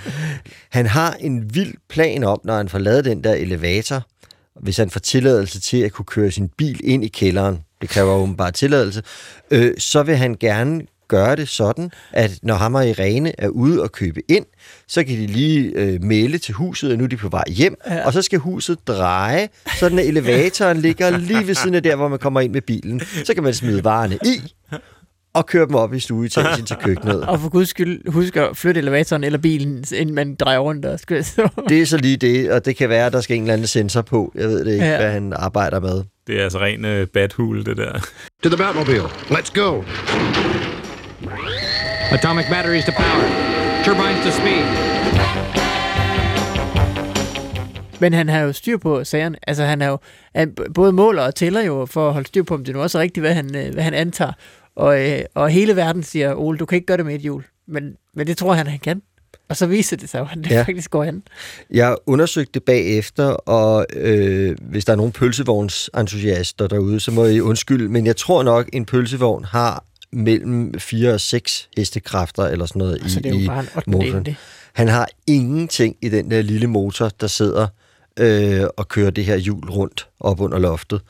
Han har en vild plan om, når han får lavet den der elevator, hvis han får tilladelse til at kunne køre sin bil ind i kælderen, det kræver åbenbart tilladelse, øh, så vil han gerne gøre det sådan, at når ham og Irene er ude og købe ind, så kan de lige øh, melde til huset, at nu er de på vej hjem, ja. og så skal huset dreje, sådan at elevatoren ligger lige ved siden af der, hvor man kommer ind med bilen. Så kan man smide varerne i, og køre dem op i stueetagen til køkkenet. Og for guds skyld, husk at flytte elevatoren eller bilen, inden man drejer rundt. Og skal, så. Det er så lige det, og det kan være, at der skal en eller anden sensor på. Jeg ved det ikke, Ja. hvad han arbejder med. Det er altså ren øh, badhul, det der. To the Batmobile. Let's go. Atomic batteries to power. Turbines to speed. Men han har jo styr på sagerne. Altså, han er jo han både måler og tæller jo for at holde styr på, om det nu også er rigtigt, hvad han, øh, hvad han antager. Og, øh, og hele verden siger, Ole, du kan ikke gøre det med et hjul. Men, men det tror han, han kan. Og så viser det sig jo, at det ja. Faktisk går an. Jeg undersøgte det bagefter, og øh, hvis der er nogle pølsevognsentusiaster derude, så må I undskylde, men jeg tror nok, en pølsevogn har mellem 4 og 6 hestekræfter eller sådan noget Altså, i, det er jo bare en motoren. det. Han har ingenting i den der lille motor, der sidder øh, og kører det her hjul rundt op under loftet.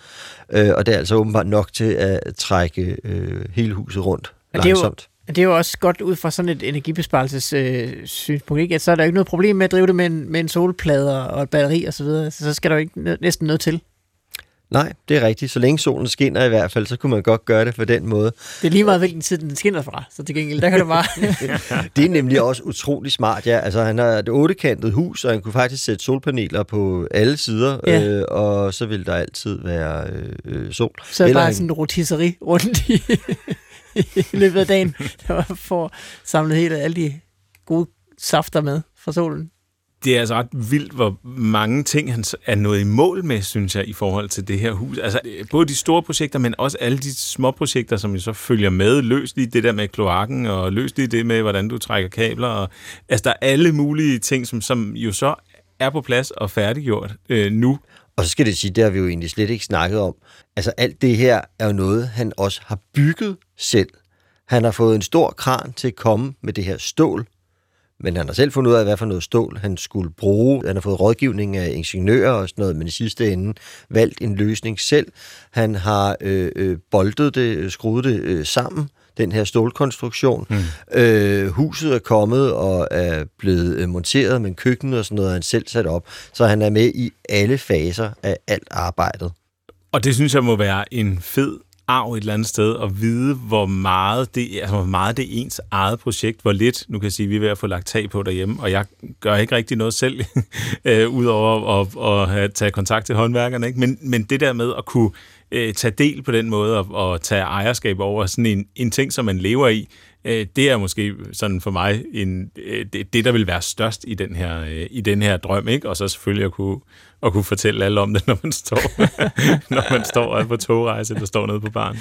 Øh, og det er altså åbenbart nok til at trække øh, hele huset rundt langsomt. Det er jo også godt ud fra sådan et energibesparelsessynspunkt, øh, synspunkt, ikke? At så er der jo ikke noget problem med at drive det med en, med en solplade og et batteri og så videre. Så, skal der jo ikke næsten noget til. Nej, det er rigtigt. Så længe solen skinner i hvert fald, så kunne man godt gøre det på den måde. Det er lige meget, hvilken tid den skinner fra. Så til gengæld, der kan du bare... Det er nemlig også utrolig smart, ja. Altså, han har et ottekantet hus, og han kunne faktisk sætte solpaneler på alle sider, Ja. øh, og så vil der altid være øh, sol. Så er Eller bare han- sådan en rotisseri rundt i, i løbet af dagen, der får samlet helt alle de gode safter med fra solen. Det er altså ret vildt, hvor mange ting han er nået i mål med, synes jeg, i forhold til det her hus. Altså, både de store projekter, men også alle de små projekter, som jo så følger med. Løs lige det der med kloakken, og løs lige det med, hvordan du trækker kabler. Og, altså, der er alle mulige ting, som, som jo så er på plads og færdiggjort øh, nu. Og så skal det sige, det har vi jo egentlig slet ikke snakket om. Altså alt det her er jo noget, han også har bygget selv. Han har fået en stor kran til at komme med det her stål, men han har selv fundet ud af, hvad for noget stål han skulle bruge. Han har fået rådgivning af ingeniører og sådan noget, men i sidste ende valgt en løsning selv. Han har øh, øh, boltet det, øh, skruet det øh, sammen, den her stålkonstruktion. Mm. Øh, huset er kommet og er blevet øh, monteret, men køkkenet og sådan noget er han selv sat op. Så han er med i alle faser af alt arbejdet. Og det synes jeg må være en fed arv et eller andet sted at vide, hvor meget det, altså, hvor meget det er ens eget projekt, hvor lidt, nu kan jeg sige, vi er ved at få lagt tag på derhjemme, og jeg gør ikke rigtig noget selv, øh, udover at, at have, tage kontakt til håndværkerne, ikke? Men, men det der med at kunne øh, tage del på den måde og, og tage ejerskab over sådan en, en ting, som man lever i, øh, det er måske sådan for mig en, øh, det, det, der vil være størst i den her, øh, i den her drøm, ikke? Og så selvfølgelig at kunne, at kunne fortælle alle om det, når man står, når man står på togrejse, eller står nede på barn.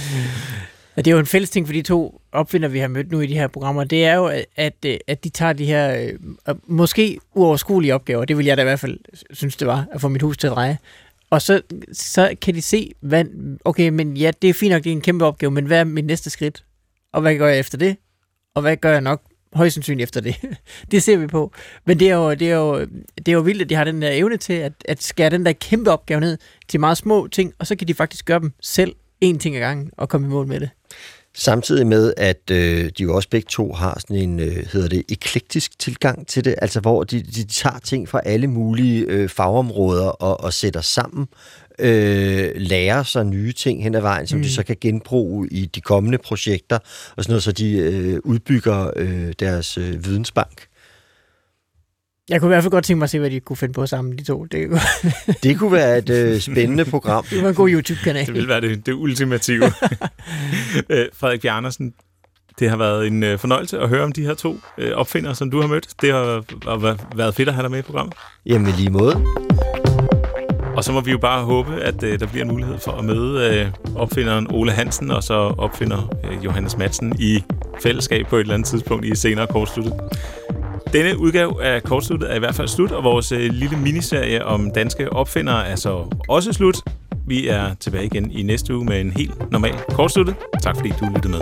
Det er jo en fælles ting for de to opfinder, vi har mødt nu i de her programmer. Det er jo, at, øh, at, de tager de her øh, måske uoverskuelige opgaver. Det vil jeg da i hvert fald synes, det var, at få mit hus til at dreje. Og så, så kan de se, hvad, okay, men ja, det er fint nok, det er en kæmpe opgave, men hvad er mit næste skridt? Og hvad gør jeg efter det? Og hvad gør jeg nok højst sandsynligt efter det? det ser vi på. Men det er, jo, det, er jo, det er jo vildt, at de har den der evne til at, at skære den der kæmpe opgave ned til meget små ting, og så kan de faktisk gøre dem selv én ting ad gangen og komme i mål med det. Samtidig med, at øh, de jo også begge to har sådan en, øh, hedder det, eklektisk tilgang til det, altså hvor de, de tager ting fra alle mulige øh, fagområder og, og sætter sammen, øh, lærer sig nye ting hen ad vejen, som mm. de så kan genbruge i de kommende projekter, og sådan noget, så de øh, udbygger øh, deres øh, vidensbank. Jeg kunne i hvert fald godt tænke mig at se, hvad de kunne finde på sammen, de to. Det kunne, Det kunne være et øh, spændende program. det var en god YouTube-kanal. Det vil være det, det ultimative. Øh, Frederik Bjarnersen, det har været en øh, fornøjelse at høre om de her to øh, opfindere, som du har mødt. Det har, har været fedt at have dig med i programmet. Jamen lige måde. Og så må vi jo bare håbe, at øh, der bliver en mulighed for at møde øh, opfinderen Ole Hansen og så opfinder øh, Johannes Madsen i fællesskab på et eller andet tidspunkt i senere kortsluttet. Denne udgave af Kortsluttet er i hvert fald slut, og vores øh, lille miniserie om danske opfindere er så også slut. Vi er tilbage igen i næste uge med en helt normal Kortsluttet. Tak fordi du lyttede med.